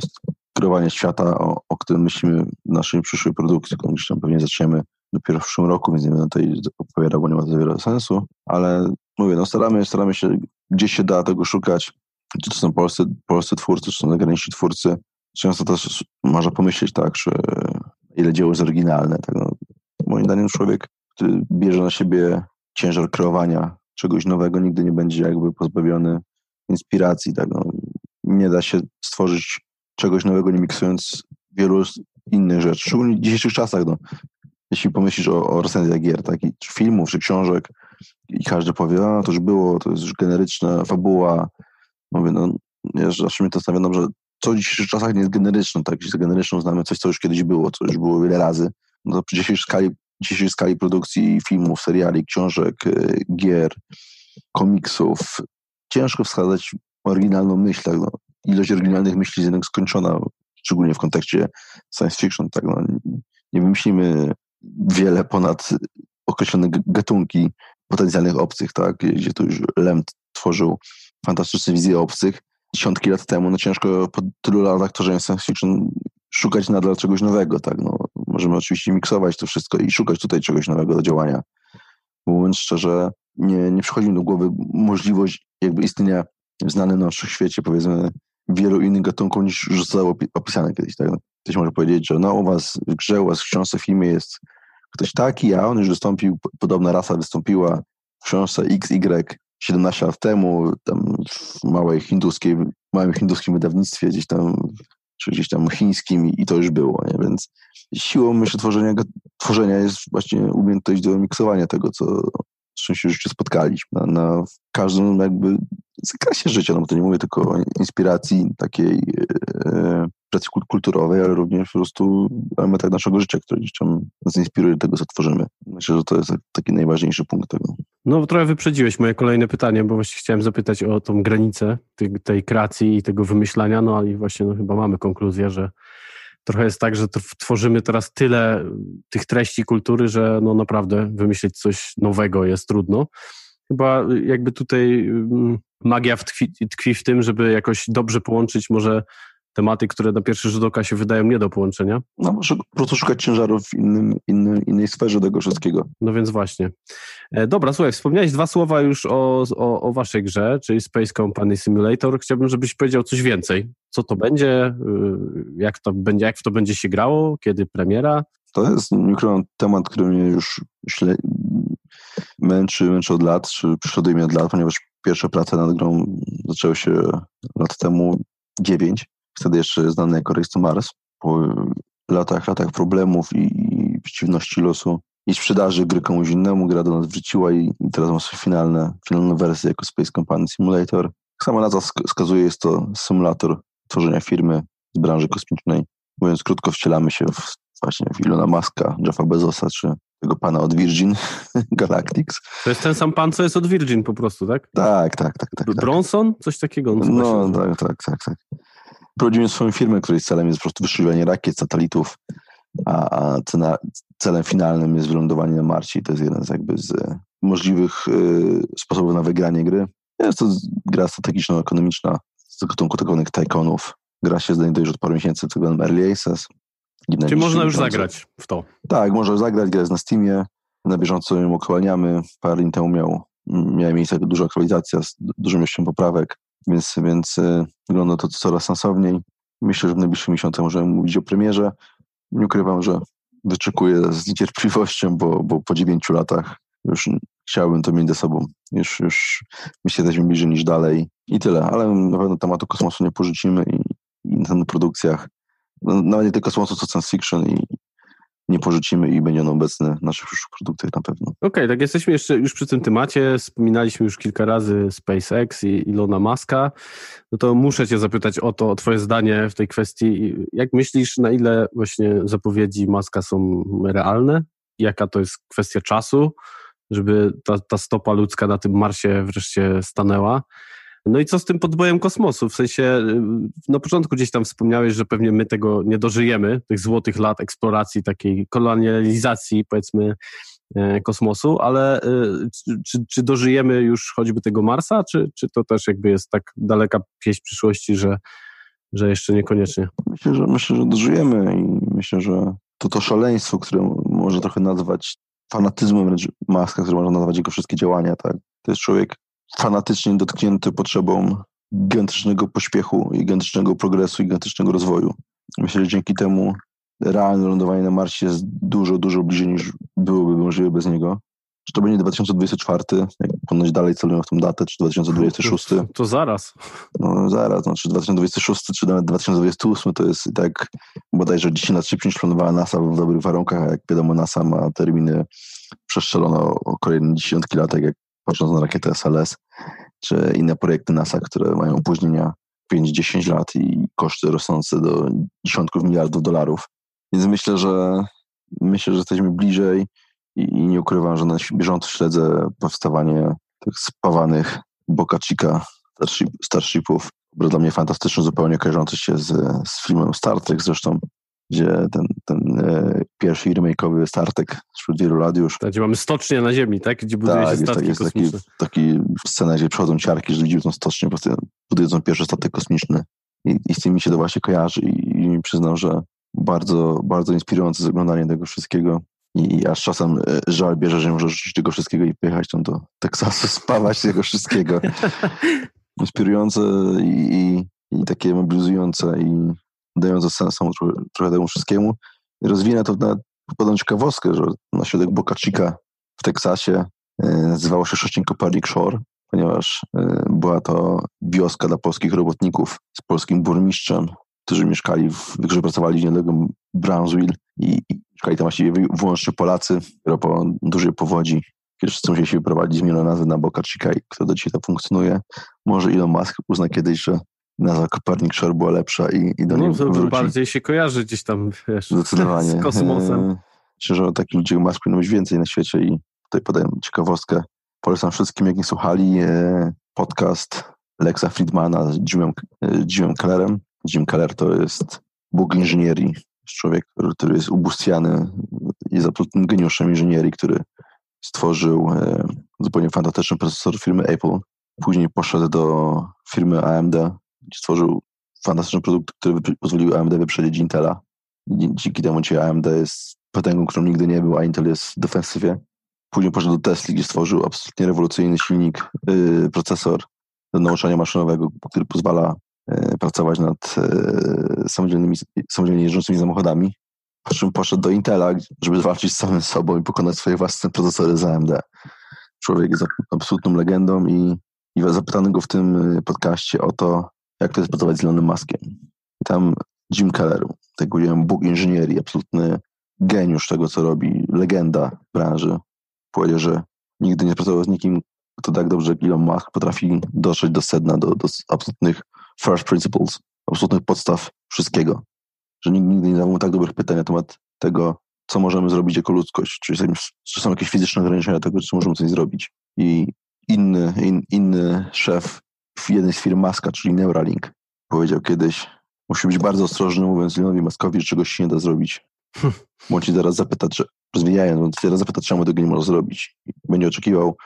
kreowania świata, o, o którym myślimy w naszej przyszłej produkcji, którą tam pewnie zaczniemy dopiero w przyszłym roku, więc nie będę tutaj opowiadał, bo nie ma to wiele sensu, ale mówię, no staramy, staramy się, gdzieś się da tego szukać, czy to są polscy, polscy twórcy, czy są zagraniczni twórcy. Często też można pomyśleć tak, że ile dzieło jest oryginalne. Tak, no, moim zdaniem człowiek, który bierze na siebie ciężar kreowania czegoś nowego, nigdy nie będzie jakby pozbawiony inspiracji. Tak, no. Nie da się stworzyć czegoś nowego, nie miksując wielu innych rzeczy, szczególnie w dzisiejszych czasach. No. Jeśli pomyślisz o, o recenzjach gier, tak, czy filmów, czy książek i każdy powie, a to już było, to jest już generyczna fabuła. Mówię, no, ja zawsze mi to stawiam, że co w dzisiejszych czasach nie jest generyczne, tak? Jeśli za generyczną znamy coś, co już kiedyś było, co już było wiele razy, no to przy dzisiejszej skali, dzisiejszej skali produkcji filmów, seriali, książek, y, gier, komiksów, ciężko wskazać oryginalną myśl. Tak? No, ilość oryginalnych myśli jest jednak skończona, szczególnie w kontekście science fiction. Tak? No, nie wymyślimy wiele ponad określone gatunki potencjalnych obcych, tak? gdzie to już Lem tworzył fantastyczne wizje obcych, dziesiątki lat temu, no ciężko po tylu latach tworzenia science fiction szukać nadal czegoś nowego, tak, no. Możemy oczywiście miksować to wszystko i szukać tutaj czegoś nowego do działania. Mówiąc szczerze, nie, nie przychodzi mi do głowy możliwość jakby istnienia w znanym na świecie, powiedzmy, wielu innych gatunków niż zostało opisane kiedyś, tak. No, ktoś może powiedzieć, że no u was w grze, u was w książce, w filmie jest ktoś taki, a on już wystąpił, podobna rasa wystąpiła w książce XY 17 lat temu, tam w małej hinduskiej, małym hinduskim wydawnictwie, gdzieś tam, czy gdzieś tam chińskim i to już było, nie? więc siłą myślę tworzenia, tworzenia jest właśnie umiejętność do miksowania tego, co, z czym się w życiu spotkaliśmy, na, na każdym jakby zakresie życia, no bo to nie mówię tylko o inspiracji takiej e, pracy kulturowej, ale również po prostu elementach naszego życia, które gdzieś tam do tego, co tworzymy. Myślę, że to jest taki najważniejszy punkt tego. No, trochę wyprzedziłeś moje kolejne pytanie, bo właśnie chciałem zapytać o tą granicę tej, tej kreacji i tego wymyślania, no i właśnie no, chyba mamy konkluzję, że trochę jest tak, że tworzymy teraz tyle tych treści kultury, że no naprawdę wymyślić coś nowego jest trudno. Chyba jakby tutaj mm, magia tkwi, tkwi w tym, żeby jakoś dobrze połączyć może tematy, które na pierwszy rzut oka się wydają nie do połączenia. No może po prostu szukać ciężarów w innym, innym, innej sferze tego wszystkiego. No więc właśnie. E, dobra, słuchaj, wspomniałeś dwa słowa już o, o, o waszej grze, czyli Space Company Simulator. Chciałbym, żebyś powiedział coś więcej. Co to będzie, y, jak to będzie, jak w to będzie się grało, kiedy premiera? To jest mikro temat, który mnie już śle... męczy, męczy od lat, czy prześladuje mnie od lat, ponieważ pierwsze prace nad grą zaczęły się lat temu, dziewięć wtedy jeszcze znany jako Race to Mars. Po latach, latach problemów i przeciwności losu i sprzedaży gry komuś innemu, gra do nas wróciła i, i teraz ma swoją finalne, finalną wersję jako Space Company Simulator. Sama nazwa wskazuje, jest to symulator tworzenia firmy z branży kosmicznej. Mówiąc krótko, wcielamy się w, właśnie w Ilona Muska, Jeffa Bezosa, czy tego pana od Virgin Galactics. To jest ten sam pan, co jest od Virgin po prostu, tak? Tak, tak, tak. tak, tak. Bronson? Coś takiego? No, tak, tak, tak, tak. Prowadzimy swoją firmę, której celem jest po prostu wyszukiwanie rakiet, satelitów, a, a cena, celem finalnym jest wylądowanie na Marsie. To jest jeden z jakby z możliwych y, sposobów na wygranie gry. Jest to gra strategiczno-ekonomiczna z gatunku zwanych tajkonów. Gra się znajduje już od paru miesięcy w zwanym Early Access. Czy można już zagrać w to? Tak, można zagrać, gra jest na Steamie. Na bieżąco ją aktualniamy. Parę dni temu miał, miała miejsce duża aktualizacja z dużą ilością poprawek. Więc, więc y, wygląda to coraz sensowniej. Myślę, że w najbliższym miesiącu możemy mówić o premierze. Nie ukrywam, że wyczekuję z niecierpliwością, bo, bo po dziewięciu latach już chciałbym to mieć ze sobą. Już, już myślę, jesteśmy bliżej niż dalej i tyle. Ale na pewno tematu kosmosu nie porzucimy i, i na produkcjach, no, nawet nie tylko kosmosu, co science fiction i, nie porzucimy i będzie on obecny w naszych przyszłych produktach na pewno. Okej, okay, tak jesteśmy jeszcze już przy tym temacie. Wspominaliśmy już kilka razy SpaceX i Ilona Muska. No to muszę cię zapytać o to, o twoje zdanie w tej kwestii. Jak myślisz, na ile właśnie zapowiedzi Muska są realne? Jaka to jest kwestia czasu, żeby ta, ta stopa ludzka na tym Marsie wreszcie stanęła? No i co z tym podbojem kosmosu? W sensie, y, na początku gdzieś tam wspomniałeś, że pewnie my tego nie dożyjemy, tych złotych lat eksploracji, takiej kolonializacji, powiedzmy, e, kosmosu, ale y, czy, czy dożyjemy już choćby tego Marsa, czy, czy to też jakby jest tak daleka pieśń przyszłości, że, że jeszcze niekoniecznie? Myślę, że myślę, że dożyjemy i myślę, że to to szaleństwo, które może trochę nazwać fanatyzmem wręcz Maska, które można nazwać jego wszystkie działania, tak? To jest człowiek fanatycznie dotknięty potrzebą gigantycznego pośpiechu, gigantycznego progresu, gigantycznego rozwoju. Myślę, że dzięki temu realne lądowanie na Marsie jest dużo, dużo bliżej niż byłoby możliwe bez niego. Czy to będzie 2024, jak ponoć dalej celują w tą datę, czy 2026? To, to zaraz. No zaraz, no, czy 2026, czy nawet 2028 to jest i tak bodajże 10 lat szybciej niż planowała NASA w dobrych warunkach, a jak wiadomo NASA ma terminy przestrzelone o kolejne dziesiątki lat, tak jak patrząc na rakietę SLS, czy inne projekty NASA, które mają opóźnienia 5-10 lat i koszty rosnące do dziesiątków miliardów dolarów. Więc myślę, że myślę, że jesteśmy bliżej i, nie ukrywam, że na bieżąco śledzę powstawanie tych spawanych Boca Chica Starshipów. Dla mnie fantastyczny, zupełnie kojarzący się z, z filmem Star Trek zresztą, gdzie ten, ten e, pierwszy remake'owy Star Trek sprzed wielu lat już. Tak, gdzie mamy stocznię na ziemi, tak? Gdzie buduje tak, się statki jest, taki, taki scena, gdzie przychodzą ciarki, że widzimy tą stocznię, po prostu budują pierwszy statek kosmiczny. I, I, z tym mi się to właśnie kojarzy i, i przyznam, że bardzo, bardzo inspirujące jest oglądanie tego wszystkiego. I, I, aż czasem e, żal bierze, że nie może rzucić tego wszystkiego i pojechać tam do Teksasu, spawać tego wszystkiego. Inspirujące i, i, i, takie mobilizujące i dające sens trochę, temu wszystkiemu. Rozwinę to na podam ciekawostkę, że na środek Boca Chica w Teksasie e, nazywało się Szoścień Kopernik Shore, ponieważ e, była to wioska dla polskich robotników z polskim burmistrzem, którzy mieszkali, w, którzy pracowali w niedaleko Brownsville i, i mieszkali tam właściwie wyłącznie Polacy, dopiero po dużej powodzi Wszyscy musieli się wyprowadzić, zmieniono nazwę na Boca Chica, która do dzisiaj to funkcjonuje. Może Elon Musk uzna kiedyś, że nazwa Kopernik Shore była lepsza i, i do no, niej to wróci. bardziej się kojarzy gdzieś tam, wiesz, Zdecydowanie. z kosmosem. Myślę, że takich ludzi Musk powinno być więcej na świecie i tutaj podaję ciekawostkę. Polecam wszystkim, jak nie słuchali, e, podcast Lexa Friedmana z Jimem, e, Jimem Kellerem. Jim Keller to jest bóg inżynierii. Człowiek, który jest ubóstwiany, jest absolutnym geniuszem inżynierii, który stworzył e, zupełnie fantastyczny procesor firmy Apple. Później poszedł do firmy AMD, stworzył fantastyczny produkt, który pozwolił AMD wyprzedzić Intela. Dzięki temu dzisiaj AMD jest potęgą, którą nigdy nie był, a Intel jest w defensywie. Później poszedł do Tesla, gdzie stworzył absolutnie rewolucyjny silnik, yy, procesor do nauczania maszynowego, który pozwala yy, pracować nad yy, samodzielnymi, samodzielnie jeżdżącymi samochodami. Po czym poszedł do Intela, żeby walczyć z samym sobą i pokonać swoje własne procesory z AMD. Człowiek jest absolutną legendą i, i zapytano go w tym podcaście o to, jak to jest pracować z Elonem Muskiem. I tam Jim Keller, tak powiedziałem, bóg inżynierii, absolutny geniusz tego, co robi, legenda branży, powiedział, że nigdy nie pracował z nikim, kto tak dobrze jak Elon Musk potrafi dotrzeć do sedna, do, do absolutnych first principles, absolutnych podstaw wszystkiego. Że nigdy nie zadał tak dobrych pytań na temat tego, co możemy zrobić jako ludzkość, czy, czy są jakieś fizyczne ograniczenia tego, czy możemy coś zrobić. I inny, in, inny szef w jednej z firm Maska, czyli Neuralink, powiedział kiedyś, musi być bardzo ostrożny, mówiąc Leonowi Maskowi, że czegoś się nie da zrobić. Bo on ci zaraz zapytać, że rozwijając, on zaraz zapyta, czemu tego nie może zrobić. Będzie oczekiwał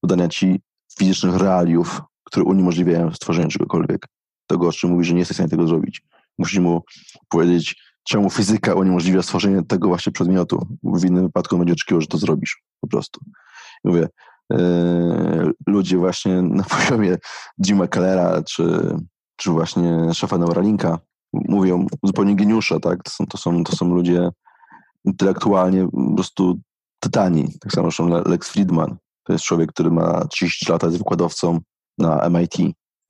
podania ci fizycznych realiów, które uniemożliwiają stworzenie czegokolwiek. Tego, o czym mówi, że nie jesteś w stanie tego zrobić. Musisz mu powiedzieć, czemu fizyka uniemożliwia stworzenie tego właśnie przedmiotu. W innym wypadku będzie oczekiwał, że to zrobisz po prostu. I mówię, yy, ludzie właśnie na poziomie Jima Kellera, czy, czy właśnie szefa Neuralinka mówią zupełnie geniusze, tak? To są, to są, to są ludzie intelektualnie po prostu tytani. Tak samo zresztą Lex Friedman. To jest człowiek, który ma 30 lat, jest wykładowcą na MIT.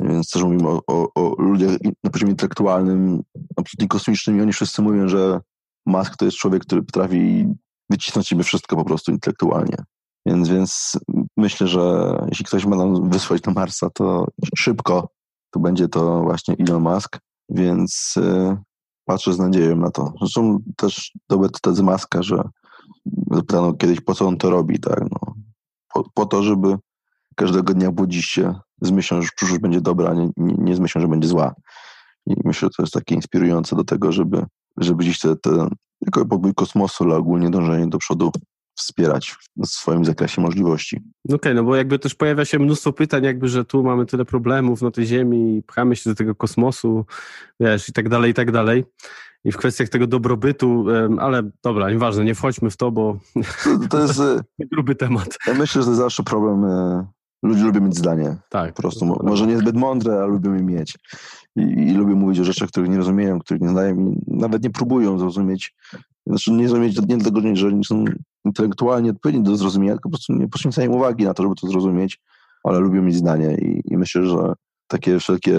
Więc też mówimy o, o, o ludziach na poziomie intelektualnym, absolutnie kosmicznym i oni wszyscy mówią, że Musk to jest człowiek, który potrafi wycisnąć siebie wszystko po prostu intelektualnie. Więc, więc myślę, że jeśli ktoś ma nam wysłać na Marsa, to szybko to będzie to właśnie Elon Musk. Więc y, patrzę z nadzieją na to. Zresztą też dobre to z Maska, że zapytano kiedyś, po co on to robi, tak? No, po, po to, żeby każdego dnia budzić się z myślą, że przyszłość będzie dobra, nie, nie, nie z myślą, że będzie zła. I myślę, że to jest takie inspirujące do tego, żeby, żeby gdzieś te, te jako podbój kosmosu, ale ogólnie dążenie do przodu wspierać w swoim zakresie możliwości. Okej, okay, no bo jakby też pojawia się mnóstwo pytań, jakby, że tu mamy tyle problemów na tej Ziemi, pchamy się do tego kosmosu, wiesz, i tak dalej, i tak dalej. I w kwestiach tego dobrobytu, ale dobra, nieważne, nie wchodźmy w to, bo to, to jest gruby temat. Ja myślę, że to jest zawsze problem. E, ludzie lubią mieć zdanie. Tak. Po prostu. Może niezbyt mądre, ale lubią je mieć. I, I lubią mówić o rzeczach, których nie rozumieją, których nie znają i nawet nie próbują zrozumieć znaczy nie zrozumieć nie dlatego, że nie są intelektualnie odpowiedni do zrozumienia, tylko po prostu nie poświęcają uwagi na to, żeby to zrozumieć, ale lubią mieć zdanie i, i myślę, że takie wszelkie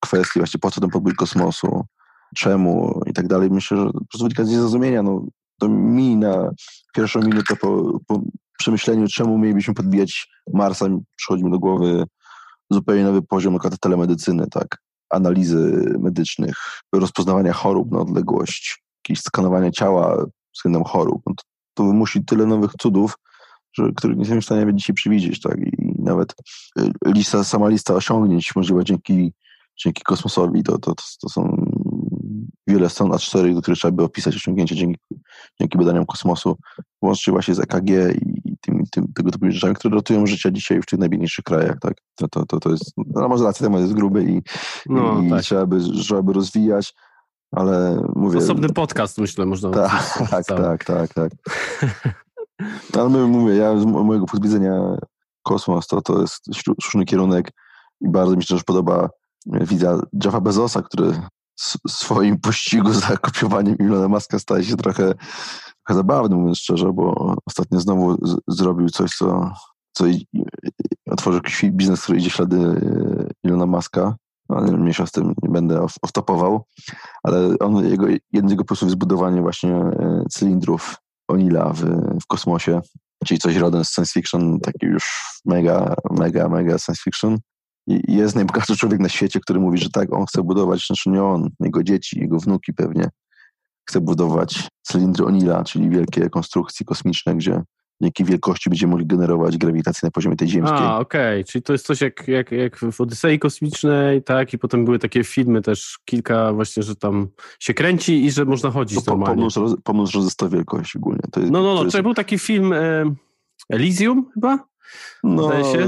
kwestie, właśnie po co ten podbój kosmosu, czemu i tak dalej, myślę, że po prostu wynika z niezrozumienia. No, to mi na pierwszą minutę po, po przemyśleniu, czemu mielibyśmy podbijać Marsa, przychodzi mi do głowy zupełnie nowy poziom na telemedycyny, tak? Analizy medycznych, rozpoznawania chorób na odległość, jakieś skanowanie ciała względem chorób. No to, wymusi tyle nowych cudów, że, których nie jesteśmy w stanie dzisiaj przewidzieć. Tak? I nawet y, lista, sama lista osiągnięć możliwa dzięki, dzięki kosmosowi to, to, to są wiele stron A4, do których trzeba by opisać osiągnięcia dzięki, dzięki badaniom kosmosu, łącznie właśnie z EKG i tym, tym, tego typu rzeczami, które ratują życia dzisiaj w tych najbiedniejszych krajach. Tak? To, to, to, to jest, no może racja, temat jest gruby i, no, i tak. trzeba, by, trzeba by rozwijać ale mówię... Osobny podcast, myślę, można Tak, tak, tak, tak, tak. Ale my, mówię, ja z mojego punktu widzenia kosmos to, to jest sztuczny kierunek i bardzo mi się też podoba wizja Jeffa Bezosa, który w swoim pościgu za kopiowaniem Ilona Maska staje się trochę, trochę zabawny, mówiąc szczerze, bo ostatnio znowu z, zrobił coś, co, co i, i, otworzył jakiś biznes, który idzie ślady e, Ilona Maska ale mniejsza z tym, nie będę off-topował, ale on, jego, jeden z jego pomysłów jest budowanie właśnie e, cylindrów Onila w, w kosmosie, czyli coś rodem z science fiction, taki już mega, mega, mega science fiction. I jest najbogatszy człowiek na świecie, który mówi, że tak, on chce budować, znaczy nie on, jego dzieci, jego wnuki pewnie, chce budować cylindry Onila, czyli wielkie konstrukcje kosmiczne, gdzie dzięki wielkości będziemy mogli generować grawitację na poziomie tej ziemskiej. A, okej, okay. czyli to jest coś jak, jak, jak w Odysei Kosmicznej, tak, i potem były takie filmy też, kilka właśnie, że tam się kręci i że można chodzić to normalnie. Pomnóż, pomnóż rozesta wielkość ogólnie. Jest, no, no, no, jest... był taki film e, Elysium chyba? No, się?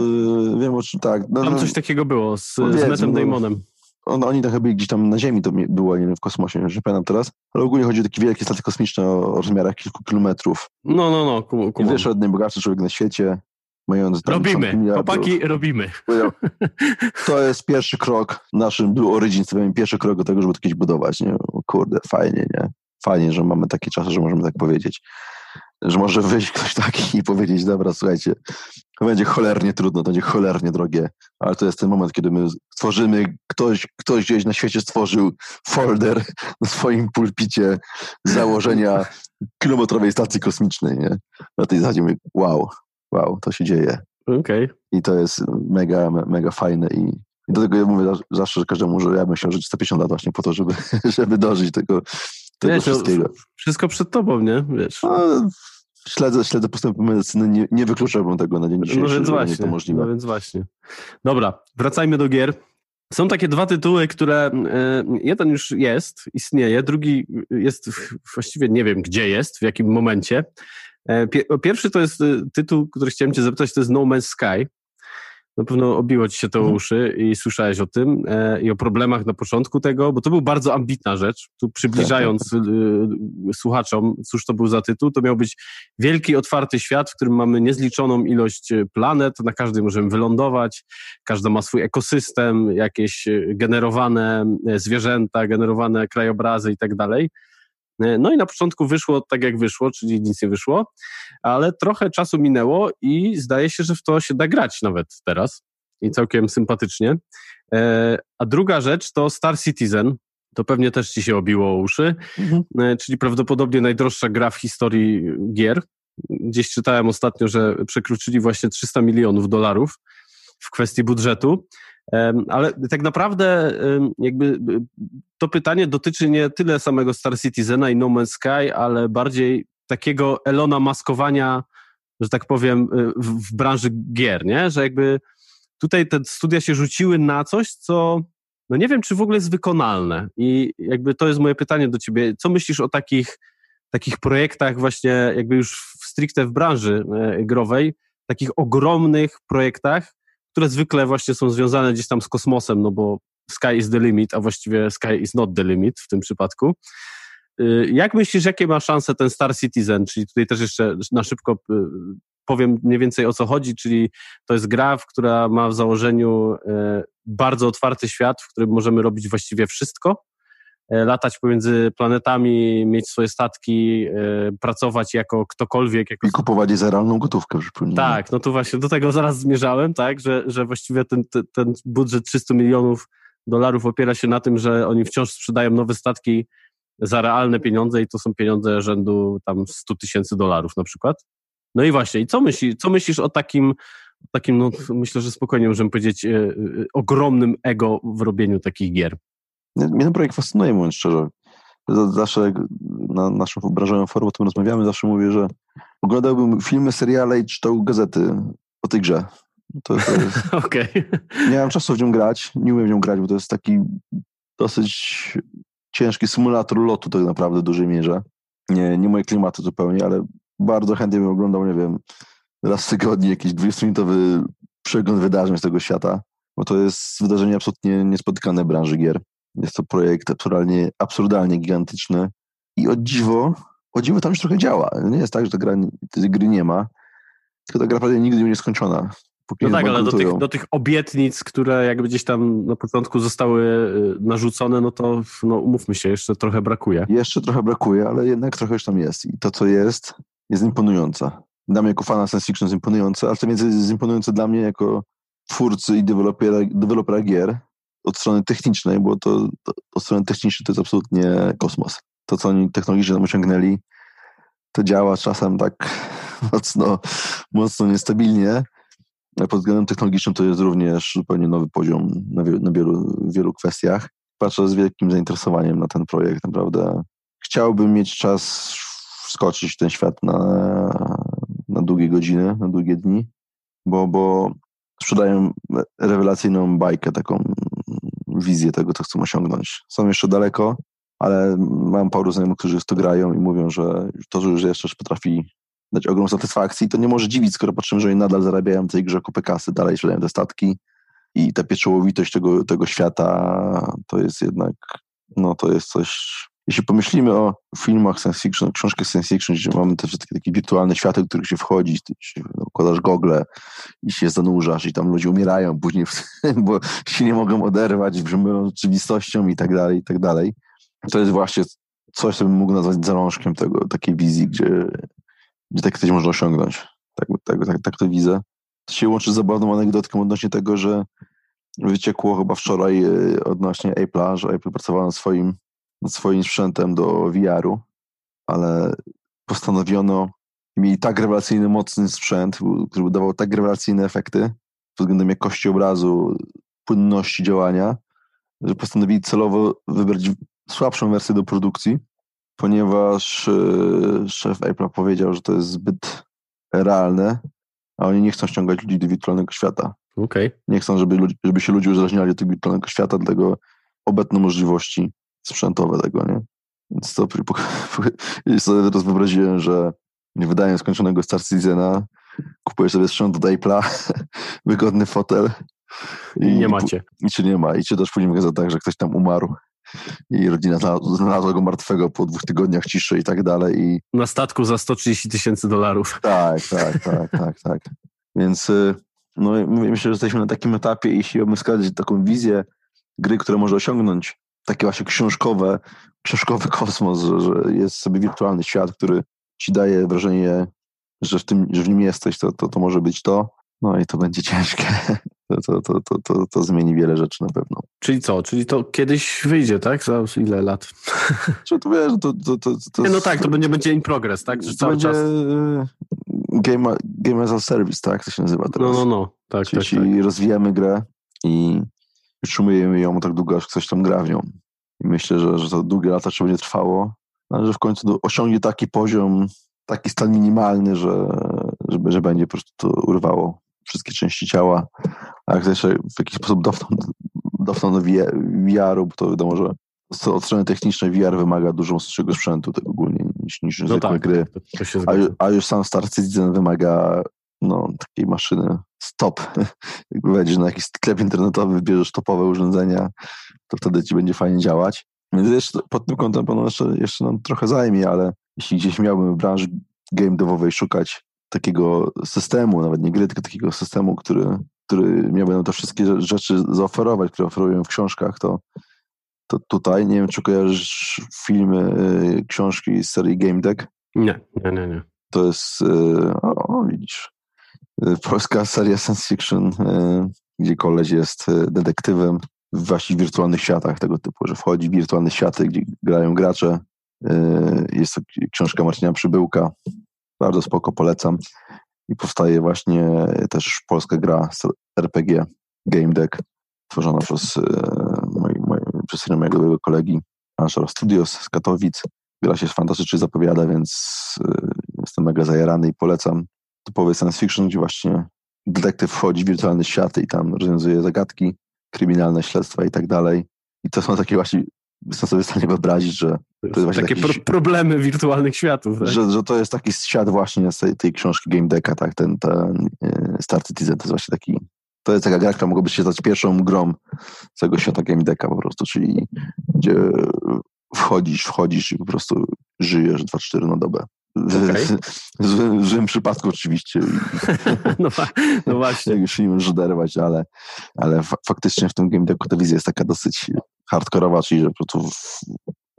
wiem o czym, tak. No, tam no, coś takiego było z, z Metem no, Damonem on, oni trochę byli gdzieś tam na Ziemi, to było, nie wiem, w kosmosie, nie pamiętam teraz, ale ogólnie chodzi o takie wielkie statki kosmiczne o, rozmiarach kilku kilometrów. No, no, no. Kum, kum. I wyszedł najbogatszy człowiek na świecie, mając... Robimy, chłopaki, robimy. To jest pierwszy krok naszym Blue Origin, stawiamy pierwszy krok do tego, żeby to kiedyś budować, nie? Kurde, fajnie, nie? Fajnie, że mamy takie czasy, że możemy tak powiedzieć że może wyjść ktoś taki i powiedzieć, dobra, słuchajcie, to będzie cholernie trudno, to będzie cholernie drogie, ale to jest ten moment, kiedy my stworzymy, ktoś, ktoś gdzieś na świecie stworzył folder na swoim pulpicie założenia kilometrowej stacji kosmicznej, nie? Na tej zasadzie mówię, wow, wow, to się dzieje. Okay. I to jest mega, mega fajne i, i do tego ja mówię zawsze każdemu, że ja bym chciał żyć 150 lat właśnie po to, żeby, żeby dożyć tego, tego Wiesz, wszystkiego. Wszystko przed tobą, nie? Wiesz. No, śledzę, śledzę postępy medycyny, nie, nie wykluczałbym tego na dzień dzisiejszy, no więc właśnie, to możliwe. No więc właśnie. Dobra, wracajmy do gier. Są takie dwa tytuły, które e, jeden już jest, istnieje, drugi jest właściwie nie wiem gdzie jest, w jakim momencie. E, pierwszy to jest e, tytuł, który chciałem cię zapytać, to jest No Man's Sky. Na pewno obiło ci się to mhm. uszy i słyszałeś o tym e, i o problemach na początku tego, bo to był bardzo ambitna rzecz. Tu przybliżając tak, tak. Y, słuchaczom, cóż to był za tytuł, to miał być wielki, otwarty świat, w którym mamy niezliczoną ilość e, planet, na każdej możemy wylądować, każda ma swój ekosystem, jakieś generowane zwierzęta, generowane krajobrazy i tak dalej. E, no i na początku wyszło tak, jak wyszło, czyli nic nie wyszło, ale trochę czasu minęło i zdaje się, że w to się da grać nawet teraz i całkiem sympatycznie. E, a druga rzecz to Star Citizen. To pewnie też ci się obiło o uszy, mhm. E, czyli prawdopodobnie najdroższa gra w historii gier. Gdzieś czytałem ostatnio, że przekroczyli właśnie 300 milionów dolarów w kwestii budżetu. Ale tak naprawdę jakby to pytanie dotyczy nie tyle samego Star Citizena i No Man's Sky, ale bardziej takiego Elona maskowania, że tak powiem, y, w, w branży gier, nie? Że jakby tutaj te studia się rzuciły na coś, co no nie wiem, czy w ogóle jest wykonalne. I jakby to jest moje pytanie do ciebie. Co myślisz o takich, takich projektach właśnie jakby już w stricte w branży e, growej, takich ogromnych projektach, które zwykle właśnie są związane gdzieś tam z kosmosem, no bo sky is the limit, a właściwie sky is not the limit w tym przypadku. Y, jak myślisz, jakie ma szanse ten Star Citizen? Czyli tutaj też jeszcze na szybko y, powiem mniej więcej o co chodzi, czyli to jest gra, która ma w założeniu y, bardzo otwarty świat, w którym możemy robić właściwie wszystko, latać pomiędzy planetami, mieć swoje statki, pracować jako ktokolwiek. Jako... I kupować za realną gotówkę, przypomnę. Tak, no to właśnie do tego zaraz zmierzałem, tak, że, że właściwie ten, ten budżet 300 milionów dolarów opiera się na tym, że oni wciąż sprzedają nowe statki za realne pieniądze i to są pieniądze rzędu tam 100 tysięcy dolarów na przykład. No i właśnie, i co, myśli, co myślisz o takim, takim no, myślę, że spokojnie możemy powiedzieć, e, e, ogromnym ego w robieniu takich gier? Mnie ten projekt fascynuje, mówiąc szczerze. Zawsze na naszym branżowym forum o tym rozmawiamy, zawsze mówię, że oglądałbym filmy, seriale i czytał gazety o tej grze. To, to jest... okay. Nie mam czasu w nią grać, nie umiem w nią grać, bo to jest taki dosyć ciężki symulator lotu tak naprawdę w dużej mierze. Nie, nie moje klimaty zupełnie, ale bardzo chętnie bym oglądał, nie wiem, raz w tygodniu jakiś 20-minutowy przegląd wydarzeń z tego świata, bo to jest wydarzenie absolutnie niespotykane w branży gier. Jest to projekt absurdalnie, absurdalnie gigantyczny i o dziwo, o dziwo tam już trochę działa. Nie jest tak, że ta gra, tej gry nie ma, tylko ta gra prawie nigdy nie jest skończona. No tak, ale do tych, do tych obietnic, które jakby gdzieś tam na początku zostały y, narzucone, no to no, umówmy się, jeszcze trochę brakuje. Jeszcze trochę brakuje, ale jednak trochę już tam jest. I to, co jest, jest imponujące. Dla mnie jako fana science fiction jest imponujące, ale to więcej jest imponujące dla mnie jako twórcy i dewelopera, dewelopera gier od strony technicznej, bo to, od strony technicznej to jest absolutnie kosmos. To, co oni technologicznie tam osiągnęli, to działa czasem tak mocno, mocno niestabilnie, pod względem technologicznym to jest również zupełnie nowy poziom na, wie, na wielu, wielu kwestiach. Patrzę z wielkim zainteresowaniem na ten projekt. Naprawdę chciałbym mieć czas wskoczyć w ten świat na, na długie godziny, na długie dni, bo, bo sprzedają rewelacyjną bajkę, taką wizję tego, co chcą osiągnąć. Są jeszcze daleko, ale mam paru znajomych, którzy w to grają i mówią, że to, że jeszcze potrafi dać ogromną satysfakcji. To nie może dziwić, skoro patrzymy, że oni nadal zarabiają w tej grze kupę kasy, dalej sprzedają te statki i ta pieczołowitość tego, tego świata to jest jednak, no to jest coś... Jeśli pomyślimy o filmach science fiction, książkach science fiction, gdzie mamy te wszystkie takie wirtualne światy, w których się wchodzi, układasz gogle i się zanurzasz i tam ludzie umierają później, bo się nie mogą oderwać, brzmią rzeczywistością i tak dalej, i tak dalej. To jest właśnie coś, co bym mógł nazwać zalążkiem tego, takiej wizji, gdzie gdzie tak coś można osiągnąć. Tak, tak, tak, tak to widzę. To się łączy z zabawną anegdotką odnośnie tego, że wyciekło chyba wczoraj e, odnośnie Apple'a, że Apple pracował nad swoim, nad swoim sprzętem do VR-u, ale postanowiono, mieli tak rewelacyjny, mocny sprzęt, który dawał tak rewelacyjne efekty pod względem jakości obrazu, płynności działania, że postanowili celowo wybrać słabszą wersję do produkcji, ponieważ e, szef Apple powiedział, że to jest zbyt realne, a oni nie chcą ściągać ludzi do wirtualnego świata. Okay. Nie chcą, żeby, żeby się ludzie uzależniali od tego wirtualnego świata, dlatego obecne możliwości sprzętowe tego, nie? Więc to sobie teraz wyobraziłem, że nie wydają skończonego Star Citizena, kupujesz sobie sprzęt od Apple'a, wygodny fotel. I, nie macie. I cię nie ma. I czytasz później w gazetach, że ktoś tam umarł i rodzina znalazła go martwego po dwóch tygodniach ciszy i tak dalej. I... Na statku za 130 tysięcy dolarów. Tak, tak, tak, tak, tak. Więc y, no, myślę, że jesteśmy na takim etapie, jeśli mamy wskazać taką wizję gry, które może osiągnąć takie właśnie książkowe, książkowy kosmos, że, że jest sobie wirtualny świat, który ci daje wrażenie, że w, tym, że w nim jesteś, to, to, to może być to. No i to będzie ciężkie. To, to, to, to, to zmieni wiele rzeczy na pewno. Czyli co? Czyli to kiedyś wyjdzie, tak? Za ile lat? Czy to wiesz, to, to, to, to Nie, no tak, to będzie, będzie in progress, tak? Że to będzie czas... Y, game, game as a service, tak? To się nazywa teraz. No, no, no. Tak, czyli, tak, tak. rozwijamy grę i utrzymujemy ją tak długo, aż ktoś tam gra w nią. I myślę, że, że to długie lata jeszcze będzie trwało, ale że w końcu osiągnie taki poziom, taki stan minimalny, że, że, że będzie po prostu to urwało wszystkie części ciała, a jak jeszcze w jakiś sposób dofną, dofną do VR-u, bo to wiadomo, że od strony technicznej VR wymaga dużo mocniejszego sprzętu tak ogólnie niż, niż No tak, gry. to, to się A, a już sam Star Citizen wymaga no, takiej maszyny stop. Jakby wejdziesz na jakiś sklep internetowy, bierzesz topowe urządzenia, to wtedy ci będzie fajnie działać. Więc jeszcze pod tym kątem pewno jeszcze, jeszcze nam trochę zajmie, ale jeśli gdzieś miałbym w branży game devowej szukać takiego systemu, nawet nie gry, tylko takiego systemu, który, który miałby nam te wszystkie rzeczy zaoferować, które oferują w książkach, to, to tutaj, nie wiem, czy kojarzysz filmy, y, książki z serii Game Deck, Nie, nie, nie, nie. to jest, y, o, o widzisz, polska seria science fiction, y, gdzie koleś jest y, detektywem w właśnie wirtualnych światach tego typu, że wchodzi w wirtualne światy, gdzie grają gracze. Y, Jest to książka Marcina Przybyłka, bardzo spoko, polecam. I powstaje właśnie też polska gra RPG Game Deck, tworzona przez, y, przez mojego dobrego kolegi Angelo Studios z Katowic. Gra się fantastycznie zapowiada, więc y, jestem mega zajarany i polecam. Typowy science fiction, gdzie właśnie detektyw wchodzi w wirtualne światy i tam rozwiązuje zagadki, kryminalne śledztwa i tak dalej. I to są takie właśnie, jestem sobie w stanie wyobrazić, że, To jest właśnie takie taki- pro, problemy wirtualnych światów. Tak? że, że to jest taki świat właśnie z tej, tej książki Game Decka, tak, ten, ten y, Star Citizen, to jest właśnie taki, to jest taka gra, która mogłaby się stać pierwszą grą całego świata Game Decka po prostu, czyli gdzie wchodzisz, wchodzisz i po prostu żyjesz 2-4 na dobę. W, Okej. w, złym, w złym przypadku oczywiście, No, no właśnie. jak już nie możesz derwać, ale, ale fa- faktycznie w tym Game Decku ta wizja jest taka dosyć hardkorowa, czyli że po prostu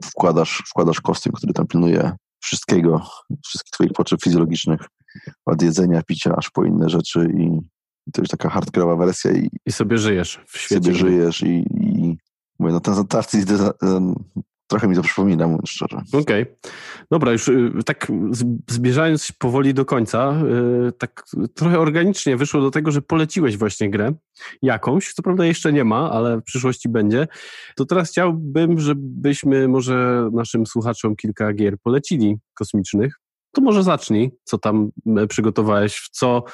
wkładasz, wkładasz kostium, który tam pilnuje wszystkiego, wszystkich twoich potrzeb fizjologicznych, od jedzenia, picia, aż po inne rzeczy i to już taka hardkorowa wersja i I sobie żyjesz w świecie. sobie żyjesz i, i mówię, no ten um, trochę mi to przypomina, mówiąc szczerze. Okej. Dobra, już y, tak z- zbliżając się powoli do końca, y, tak trochę organicznie wyszło do tego, że poleciłeś właśnie grę jakąś, co prawda jeszcze nie ma, ale w przyszłości będzie. To teraz chciałbym, żebyśmy może naszym słuchaczom kilka gier polecili kosmicznych. To może zacznij, co tam e, przygotowałeś, w co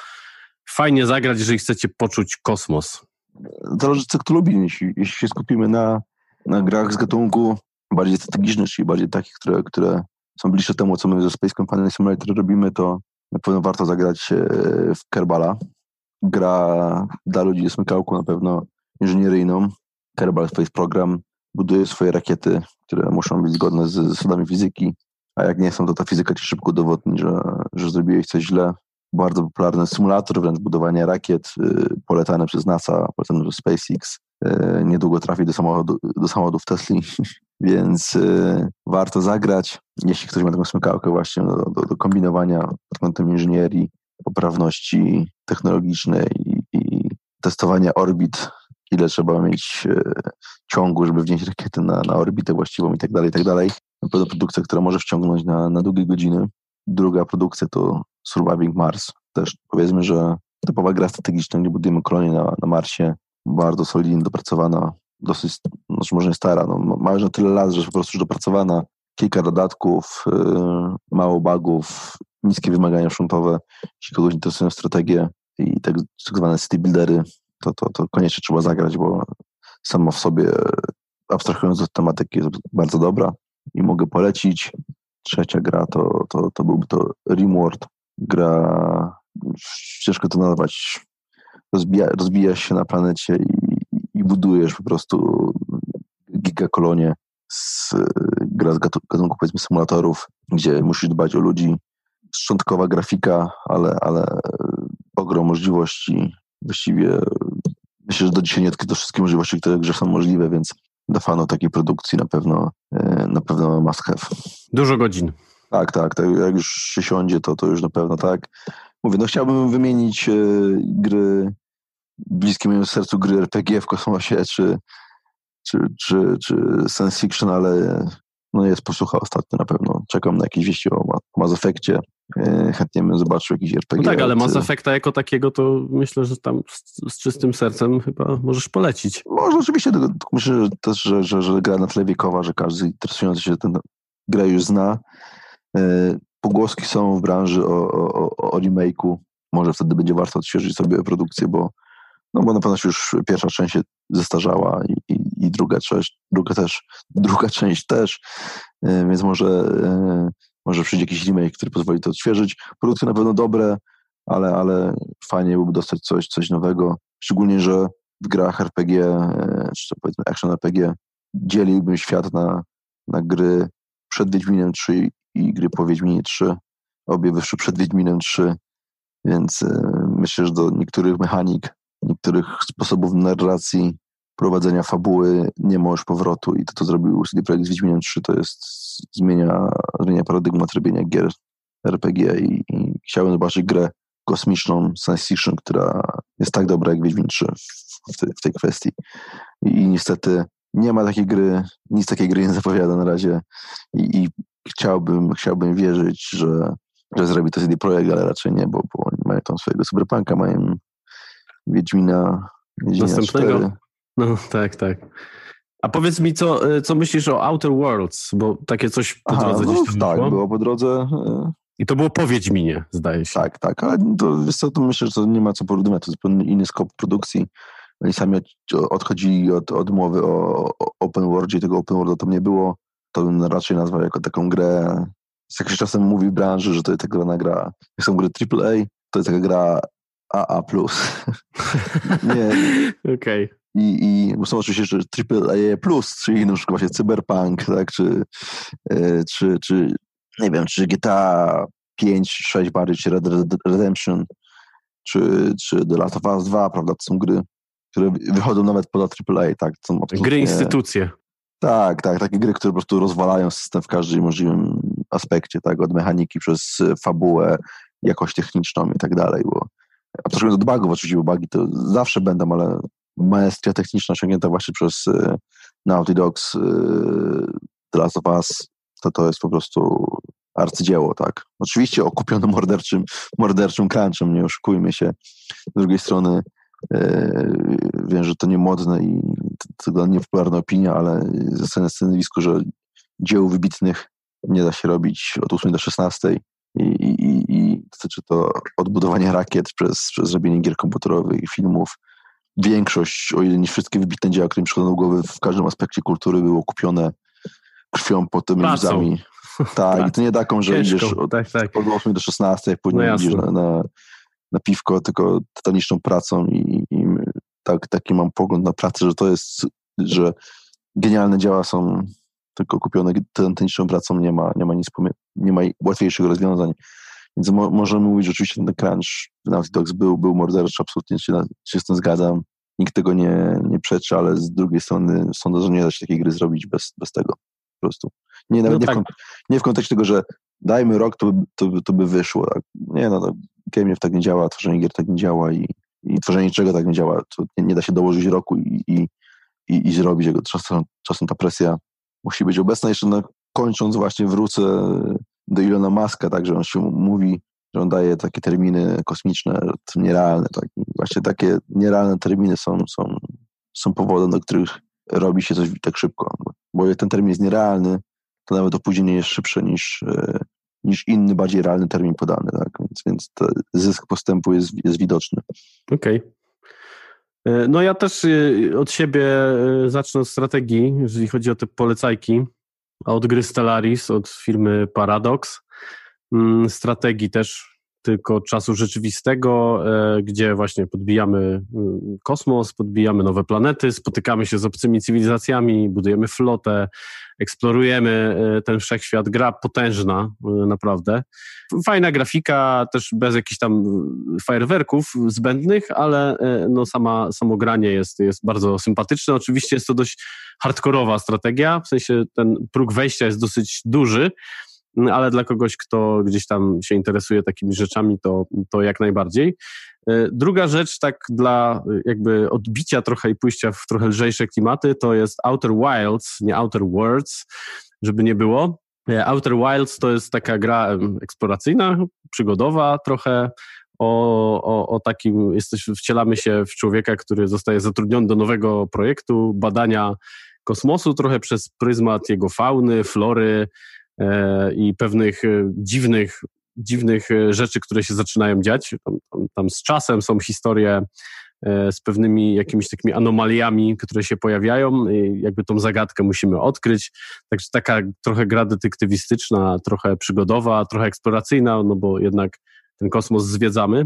fajnie zagrać, jeżeli chcecie poczuć kosmos. Zależy, co kto lubi. Jeśli, jeśli się skupimy na, na grach z gatunku bardziej strategicznych, czyli bardziej takich, które, które są bliższe temu, co my ze Space Companion Simulator robimy, to na pewno warto zagrać e, w Kerbala. Gra dla ludzi jest mykałką na pewno inżynieryjną. Kerbal Space Program buduje swoje rakiety, które muszą być zgodne z zasadami fizyki, a jak nie są, to ta fizyka ci szybko udowodni, że, że zrobiłeś coś źle. Bardzo popularny symulator wręcz budowania rakiet, y, polecany przez NASA, polecany przez SpaceX. Y, niedługo trafi do, samochodu, do samochodów Tesli, więc y, warto zagrać, jeśli ktoś ma taką smykałkę właśnie do, do, do kombinowania pod kątem inżynierii, poprawności technologicznej i, i testowania orbit, ile trzeba mieć y, ciągu, żeby wnieść rakietę na, na orbitę właściwą i tak dalej, i tak dalej. Na pewno produkcja, która może wciągnąć na, na długie godziny. Druga produkcja to Surviving Mars. Też powiedzmy, że typowa gra strategiczna, gdzie budujemy kolonię na, na Marsie, bardzo solidnie dopracowana, dosyć, znaczy może nie stara, no, ma- już na tyle lat, że po prostu już dopracowana, kilka dodatków, yy, mało bugów, niskie wymagania frontowe, jeśli kogoś interesują strategie i tak, tak zwane city buildery, to, to, to koniecznie trzeba zagrać, bo sama w sobie, abstrahując od tematyki, jest bardzo dobra i mogę polecić. Trzecia gra to, to, to byłby to Rimworld. Gra, ciężko to nazwać, rozbija, rozbijasz się na planecie i, i budujesz po prostu gigakolonie z, gra z gatu- gatunku powiedzmy symulatorów, gdzie musisz dbać o ludzi. Szczątkowa grafika, ale, ale ogrom możliwości. Właściwie myślę, że do dzisiaj nie odkryto wszystkie możliwości, które w grze są możliwe, więc dla fanów takiej produkcji na pewno e, na pewno must have. Dużo godzin. Tak, tak, tak. Jak już się siądzie, to, to już na pewno tak. Mówię, no chciałbym wymienić e, gry bliskie mojemu sercu, gry RPG w kosmosie, czy, czy, czy, czy science fiction, ale no jest posłucha ostatnio na pewno. Czekam na jakieś wieści o Ma- Mass Effectie. E, chętnie bym zobaczył jakiś RPG. No tak, ale Mass Effecta jako takiego to myślę, że tam z, z czystym sercem chyba możesz polecić. Można oczywiście, myślę że też, że, że, że gra na tle wiekowa, że każdy interesujący się ten grę już zna. E, Pogłoski są w branży o, o, o- remake'u. Może wtedy będzie warto odświeżyć sobie produkcję, bo, no bo na pewno się już pierwsza część się zestarzała i, i, i, druga, część, druga, też, druga część też, więc może, może przyjdzie jakiś remake, który pozwoli to odświeżyć. Produkty na pewno dobre, ale, ale fajnie byłoby dostać coś, coś nowego, szczególnie, że w grach RPG, czy to powiedzmy action RPG, dzieliłbym świat na, na gry przed Wiedźminem 3 i gry po Wiedźminie 3. Obie wyszły przed Wiedźminem 3, więc myślę, że do niektórych mechanik niektórych sposobów narracji, prowadzenia fabuły nie ma już powrotu i to, co zrobił CD Projekt z Wiedźminem 3, to jest zmienia, zmienia paradygmat robienia gier RPG i, i chciałbym zobaczyć grę kosmiczną science fiction, która jest tak dobra jak Wiedźmin 3 w, te, w tej kwestii. I, niestety nie ma takiej gry, nic takiej gry nie zapowiada na razie i, i chciałbym, chciałbym wierzyć, że, że zrobi to CD Projekt, ale raczej nie, bo, bo mają tam swojego cyberpunka, mają Wiedźmina, Wiedźmina Następnego. 4. No tak, tak. A powiedz mi, co, e, co myślisz o Outer Worlds, bo takie coś po Aha, drodze no, gdzieś tam Tak, było? było po drodze. E, I to było po Wiedźminie, zdaje się. Tak, tak, ale to, wiesz co, to myślę, że to nie ma co porównywać, to zupełnie inny skop produkcji. Oni sami odchodzili od odmowy o, o open worldzie, tego open worlda tam nie było. To bym raczej nazwał jako taką grę, z jakimś czasem mówi w branży, że to jest tak zwana gra, jak są gry AAA, to jest taka gra AA+. nie. Okej. Okay. I, I są oczywiście jeszcze AAA+, czyli na przykład właśnie Cyberpunk, tak, czy, e, czy, czy nie wiem, czy GTA 5, 6 bardziej, czy Red Redemption, czy, czy The Last of Us 2, prawda, to są gry, które wychodzą nawet poza AAA, tak. Są gry instytucje. Tak, tak, takie gry, które po prostu rozwalają system w każdym możliwym aspekcie, tak, od mechaniki przez fabułę, jakość techniczną i tak dalej, bo Abstrahując od bugów oczywiście, bo bugi to zawsze będą, ale maestria techniczna osiągnięta właśnie przez y, Naughty Dogs y, The Last of Us, to to jest po prostu arcydzieło, tak. Oczywiście okupione morderczym, morderczym crunchem, nie oszukujmy się. Z drugiej strony wiem, że to nie modne i to, to niepopularna opinia, ale zostanę stanowisku, że dzieł wybitnych nie da się robić od 8 do 16 i, i, i dotyczy to odbudowania rakiet przez, przez zrobienie gier komputerowych i filmów. Większość, o ile nie wszystkie wybitne dzieła, które mi przychodzą do głowy w każdym aspekcie kultury było kupione krwią, potem łzami. Tak, tak, i to nie taką, że idziesz od, tak, tak. od 8 do 16, jak później no idziesz na, na, na, piwko, tylko tytaniczną pracą i, i tak, taki mam pogląd na pracę, że to jest, że genialne dzieła są tylko kupione tętniczą pracą nie ma, nie ma nic, nie ma łatwiejszych rozwiązań. Więc mo, możemy mówić, że oczywiście ten crunch w Naughty Dogs był, był morderczy, absolutnie się, się z tym zgadzam. Nikt tego nie, nie przeczy, ale z drugiej strony sądzę, że nie da się takiej gry zrobić bez, bez tego. Po prostu. Nie, nawet no tak. nie, w, tak. nie w kontekście tego, że dajmy rok, to, to, to by wyszło. Tak? Nie, no, to game tak nie działa, tworzenie gier tak nie działa i, i tworzenie czego tak nie działa. To nie, nie da się dołożyć roku i, i, i, i zrobić jego. Czasem, czasem ta presja musi być obecna. Jeszcze na, kończąc właśnie wrócę do Ilona Maska, tak, że on się mówi, że on daje takie terminy kosmiczne, nierealne. Tak. Właśnie takie nierealne terminy są, są, są powodem, do których robi się coś tak szybko. Bo jak ten termin jest nierealny, to nawet opóźnienie jest szybsze niż, e, niż inny, bardziej realny termin podany. Tak? Więc, więc zysk postępu jest, jest widoczny. Okej. Okay. E, no ja też e, od siebie e, zacznę od strategii, jeżeli chodzi o te polecajki. Od gry Stellaris, od firmy Paradox. Mm, strategii też tylko czasu rzeczywistego, e, gdzie właśnie podbijamy mm, kosmos, podbijamy nowe planety, spotykamy się z obcymi cywilizacjami, budujemy flotę, eksplorujemy e, ten wszechświat. Gra potężna, e, naprawdę. Fajna grafika, też bez jakichś tam fajerwerków zbędnych, ale no sama, samo granie jest, jest bardzo sympatyczne. Oczywiście jest to dość hardkorowa strategia, w sensie ten próg wejścia jest dosyć duży, ale dla kogoś, kto gdzieś tam się interesuje takimi rzeczami, to, to jak najbardziej. E, druga rzecz, tak dla jakby odbicia trochę i pójścia w trochę lżejsze klimaty, to jest Outer Wilds, nie Outer Worlds, żeby nie było. E, Outer Wilds to jest taka gra eksploracyjna, przygodowa trochę, o, o, o takim, jesteś, wcielamy się w człowieka, który zostaje zatrudniony do nowego projektu badania kosmosu, trochę przez pryzmat jego fauny, flory, E, i pewnych e, dziwnych, dziwnych e, rzeczy, które się zaczynają dziać. Tam, tam, tam z czasem są historie e, z pewnymi jakimiś takimi anomaliami, które się pojawiają. I jakby tą zagadkę musimy odkryć. Także taka trochę gra detektywistyczna, trochę przygodowa, trochę eksploracyjna, no bo jednak ten kosmos zwiedzamy.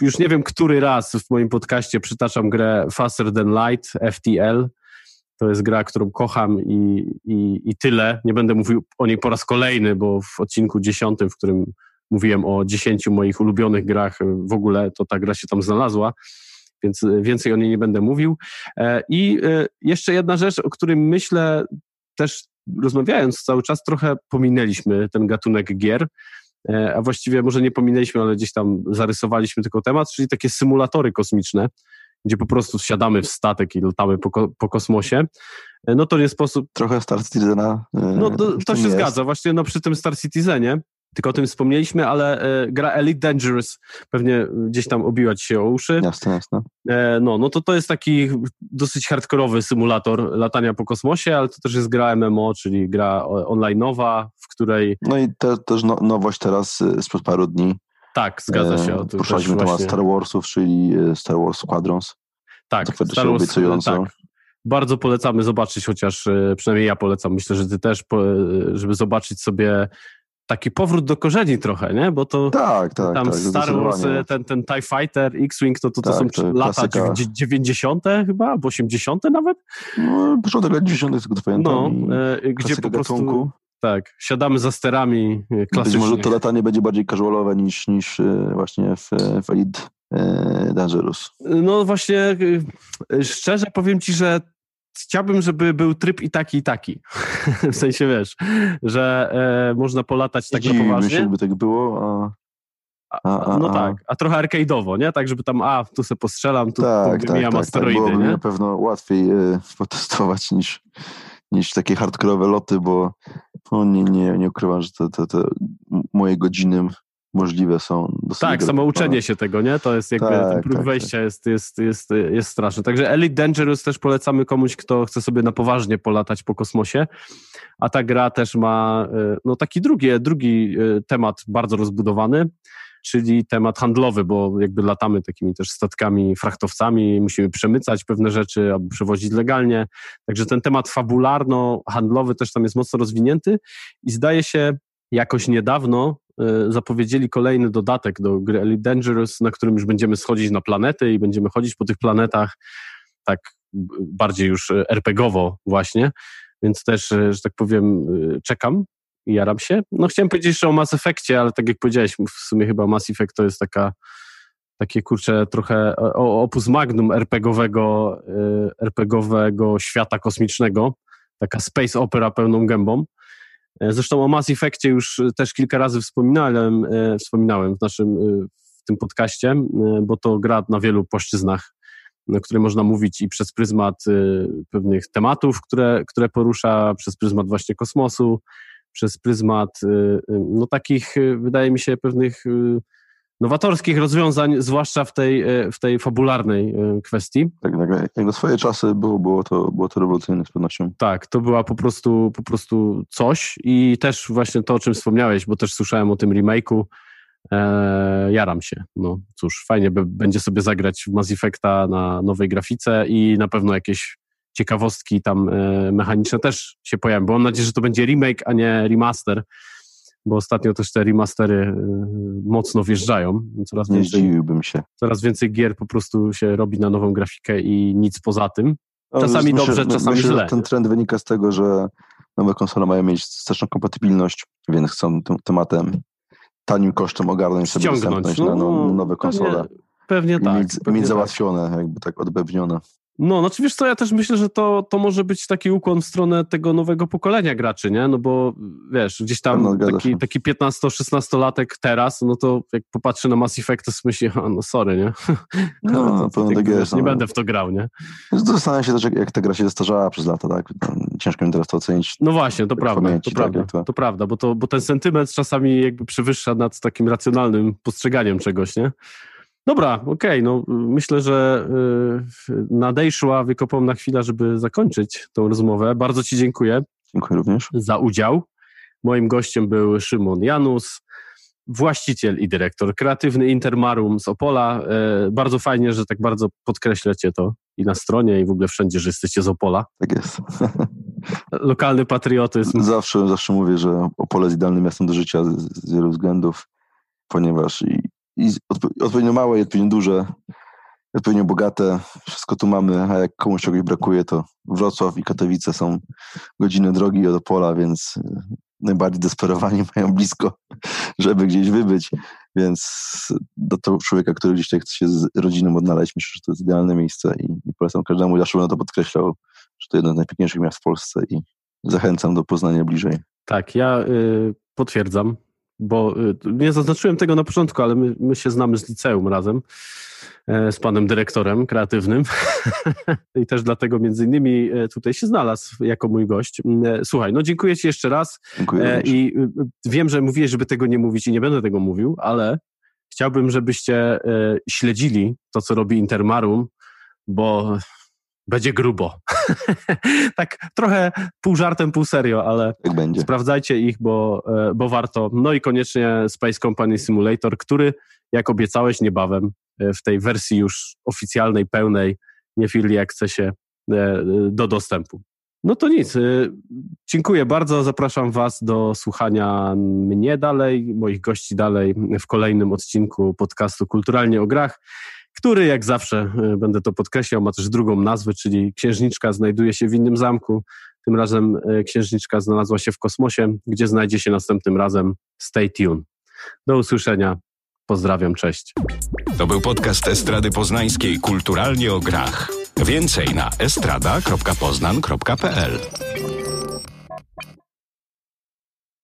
Już nie wiem, który raz w moim podcaście przytaczam grę Faster Than Light, FTL. To jest gra, którą kocham i, i, i tyle. Nie będę mówił o niej po raz kolejny, bo w odcinku dziesiątym, w którym mówiłem o dziesięciu moich ulubionych grach w ogóle, to ta gra się tam znalazła, więc więcej o niej nie będę mówił. E, I e, jeszcze jedna rzecz, o której myślę też rozmawiając cały czas, trochę pominęliśmy ten gatunek gier, e, a właściwie może nie pominęliśmy, ale gdzieś tam zarysowaliśmy tylko temat, czyli takie symulatory kosmiczne, gdzie po prostu siadamy w statek i latamy po, po kosmosie. No to nie sposób. Trochę Star Citizena. No to, to się jest. zgadza, właśnie no, przy tym Star Citizenie tylko o tym wspomnieliśmy, ale e, gra Elite Dangerous pewnie gdzieś tam obiła ci się o uszy. Jasne, jasne. E, no, no to to jest taki dosyć hardkorowy symulator latania po kosmosie, ale to też jest gra MMO, czyli gra online'owa, w której... No i te, też no, nowość teraz y, sprzed paru dni. Tak, zgadza się. E, poruszaliśmy temat właśnie... Star Warsów, czyli y, Star Wars Squadrons. Tak, Star Wars, tak. Bardzo polecamy zobaczyć, chociaż y, przynajmniej ja polecam, myślę, że ty też, żeby zobaczyć sobie taki powrót do korzeni trochę, nie? Bo to tak, tak, tam tak, Star Wars, ten, ten TIE Fighter, X-Wing, to, to, to tak, są to lata klasyka. 90. chyba, albo 80. nawet? No, początek lat 90. tego pamiętam. No, e, gdzie po prostu... Gatunku. Tak, siadamy za sterami klasycznie. Być może to latanie będzie bardziej casualowe niż, niż e, właśnie w, w Elite e, Dangerous. No właśnie, e, szczerze powiem ci, że chciałbym, żeby był tryb i taki, i taki. w sensie, wiesz, że e, można polatać tak na poważnie. się, by tak było, a... A, a, no a. tak, a trochę arcade'owo, nie? Tak, żeby tam, a, tu se postrzelam, tu tak, tak, tak, asteroidy, tak. nie? na pewno łatwiej e, potestować niż, niż takie hardkorowe loty, bo no, nie, nie, nie ukrywam, że te, te, te moje godziny możliwe są. Tak, samo uczenie się tego, nie? To jest jakby tak, ten próg tak, wejścia tak. Jest, jest, jest, jest straszny. Także Elite Dangerous też polecamy komuś, kto chce sobie na poważnie polatać po kosmosie, a ta gra też ma e, no taki drugi, drugi e, temat bardzo rozbudowany, czyli temat handlowy, bo jakby latamy takimi też statkami, frachtowcami, musimy przemycać pewne rzeczy albo przewozić legalnie. Także ten temat fabularno-handlowy też tam jest mocno rozwinięty i zdaje się jakoś niedawno E, zapowiedzieli kolejny dodatek do gry Elite Dangerous, na którym już będziemy schodzić na planety i będziemy chodzić po tych planetach tak bardziej już RPGowo właśnie, więc też, e, że tak powiem, e, czekam i jaram się. No chciałem powiedzieć jeszcze o Mass Effectie, ale tak jak powiedziałeś, w sumie chyba Mass Effect to jest taka takie kurcze trochę opus magnum RPGowego, RPGowego świata kosmicznego, taka space opera pełną gębą. E, zresztą o Mass Effectie już też kilka razy wspominałem, e, wspominałem w naszym e, w tym podcaście, bo to gra na wielu płaszczyznach, na które można mówić i przez pryzmat pewnych tematów, które, które porusza, przez pryzmat właśnie kosmosu, przez pryzmat no takich, wydaje mi się, pewnych nowatorskich rozwiązań, zwłaszcza w tej, w tej fabularnej kwestii. Tak, tak, jak na swoje czasy było, było, to, było to rewolucyjne z pewnością. Tak, to była po prostu, po prostu coś i też właśnie to, o czym wspomniałeś, bo też słyszałem o tym remake'u, e, jaram się. No cóż, fajnie będzie sobie zagrać w Mass Effecta na nowej grafice i na pewno jakieś ciekawostki tam e, mechaniczne też się pojawią, bo mam nadzieję, że to będzie remake, a nie remaster, bo ostatnio też te remastery y, mocno wjeżdżają. Coraz Nie więcej, zdziwiłbym się. Coraz więcej gier po prostu się robi na nową grafikę i nic poza tym. No, czasami myślę, dobrze, czasami myślę, źle. ten trend wynika z tego, że nowe konsole mają mieć straszną kompatybilność, więc chcą tym tematem tanim kosztem ogarnąć sobie dostępność no, na no, nowe konsole. Pewnie, pewnie tak. Mieć, pewnie mieć tak. załatwione, tak. jakby tak odbewnione. No, znaczy wiesz co, ja też myślę, że to, to może być taki ukłon w stronę tego nowego pokolenia graczy, nie? No bo wiesz, gdzieś tam no, taki, taki 15-16-latek teraz, no to jak popatrzy na Mass Effect, to myśli, a no sorry, nie? No, no pewno tak jest. Nie no. będę w to grał, nie? Zastanawiam się też, jak, jak ta gra się zestarzała przez lata, tak? Ciężko mi teraz to ocenić. No właśnie, to prawda, pamięci, to, tak, prawda to... to prawda, bo, to, bo ten sentyment czasami jakby przewyższa nad takim racjonalnym postrzeganiem czegoś, nie? Dobra, okej, okay, no myślę, że y, nadejszła wykopomna chwila, żeby zakończyć tą rozmowę. Bardzo Ci dziękuję. Dziękuję również. Za udział. Moim gościem był Szymon Janus, właściciel i dyrektor kreatywny Intermarum z Opola. E, bardzo fajnie, że tak bardzo podkreślacie to i na stronie, i w ogóle wszędzie, że jesteście z Opola. Tak jest. Lokalny patriotyzm. Zawsze, zawsze mówię, że Opole jest idealnym miastem do życia z, z wielu względów, ponieważ i, i odpowiednio małe, i odpowiednio duże, odpowiednio bogate, wszystko tu mamy, a jak komuś czegoś brakuje, to Wrocław i Katowice są godziny drogi od Opola, więc najbardziej desperowani mają blisko, żeby gdzieś wybyć, więc do tego człowieka, który gdzieś chce się z rodziną odnaleźć, myślę, że to jest idealne miejsce i, i polecam każdemu, zawsze będę to podkreślał, że to jedno z najpiękniejszych miast w Polsce i zachęcam do poznania bliżej. Tak, ja y, potwierdzam, bo y, nie zaznaczyłem tego na początku, ale my, my się znamy z liceum razem e, z panem dyrektorem kreatywnym. I też dlatego między innymi e, tutaj się znalazł jako mój gość. Mm, e, słuchaj, no dziękuję ci jeszcze raz. Dziękuję i y, wiem, że mówiłeś, żeby tego nie mówić i nie będę tego mówił, ale chciałbym, żebyście śledzili to, co robi Intermarum, bo będzie grubo. tak trochę pół żartem, pół serio, ale tak sprawdzajcie ich, bo, e, bo warto. No i koniecznie Space Company Simulator, który, jak obiecałeś niebawem, e, w tej wersji już oficjalnej, pełnej, nie Firli Accessie e, do dostępu. No to nic. Dziękuję bardzo. Zapraszam Was do słuchania mnie dalej, moich gości dalej w kolejnym odcinku podcastu Kulturalnie o Grach który jak zawsze, e, będę to podkreślał, ma też drugą nazwę, czyli księżniczka znajduje się w innym zamku. Tym razem e, księżniczka znalazła się w kosmosie, gdzie znajdzie się następnym razem. Stay tuned. Do usłyszenia. Pozdrawiam, cześć. To był podcast Estrady Poznańskiej Kulturalnie o grach. Więcej na estrada.poznan.pl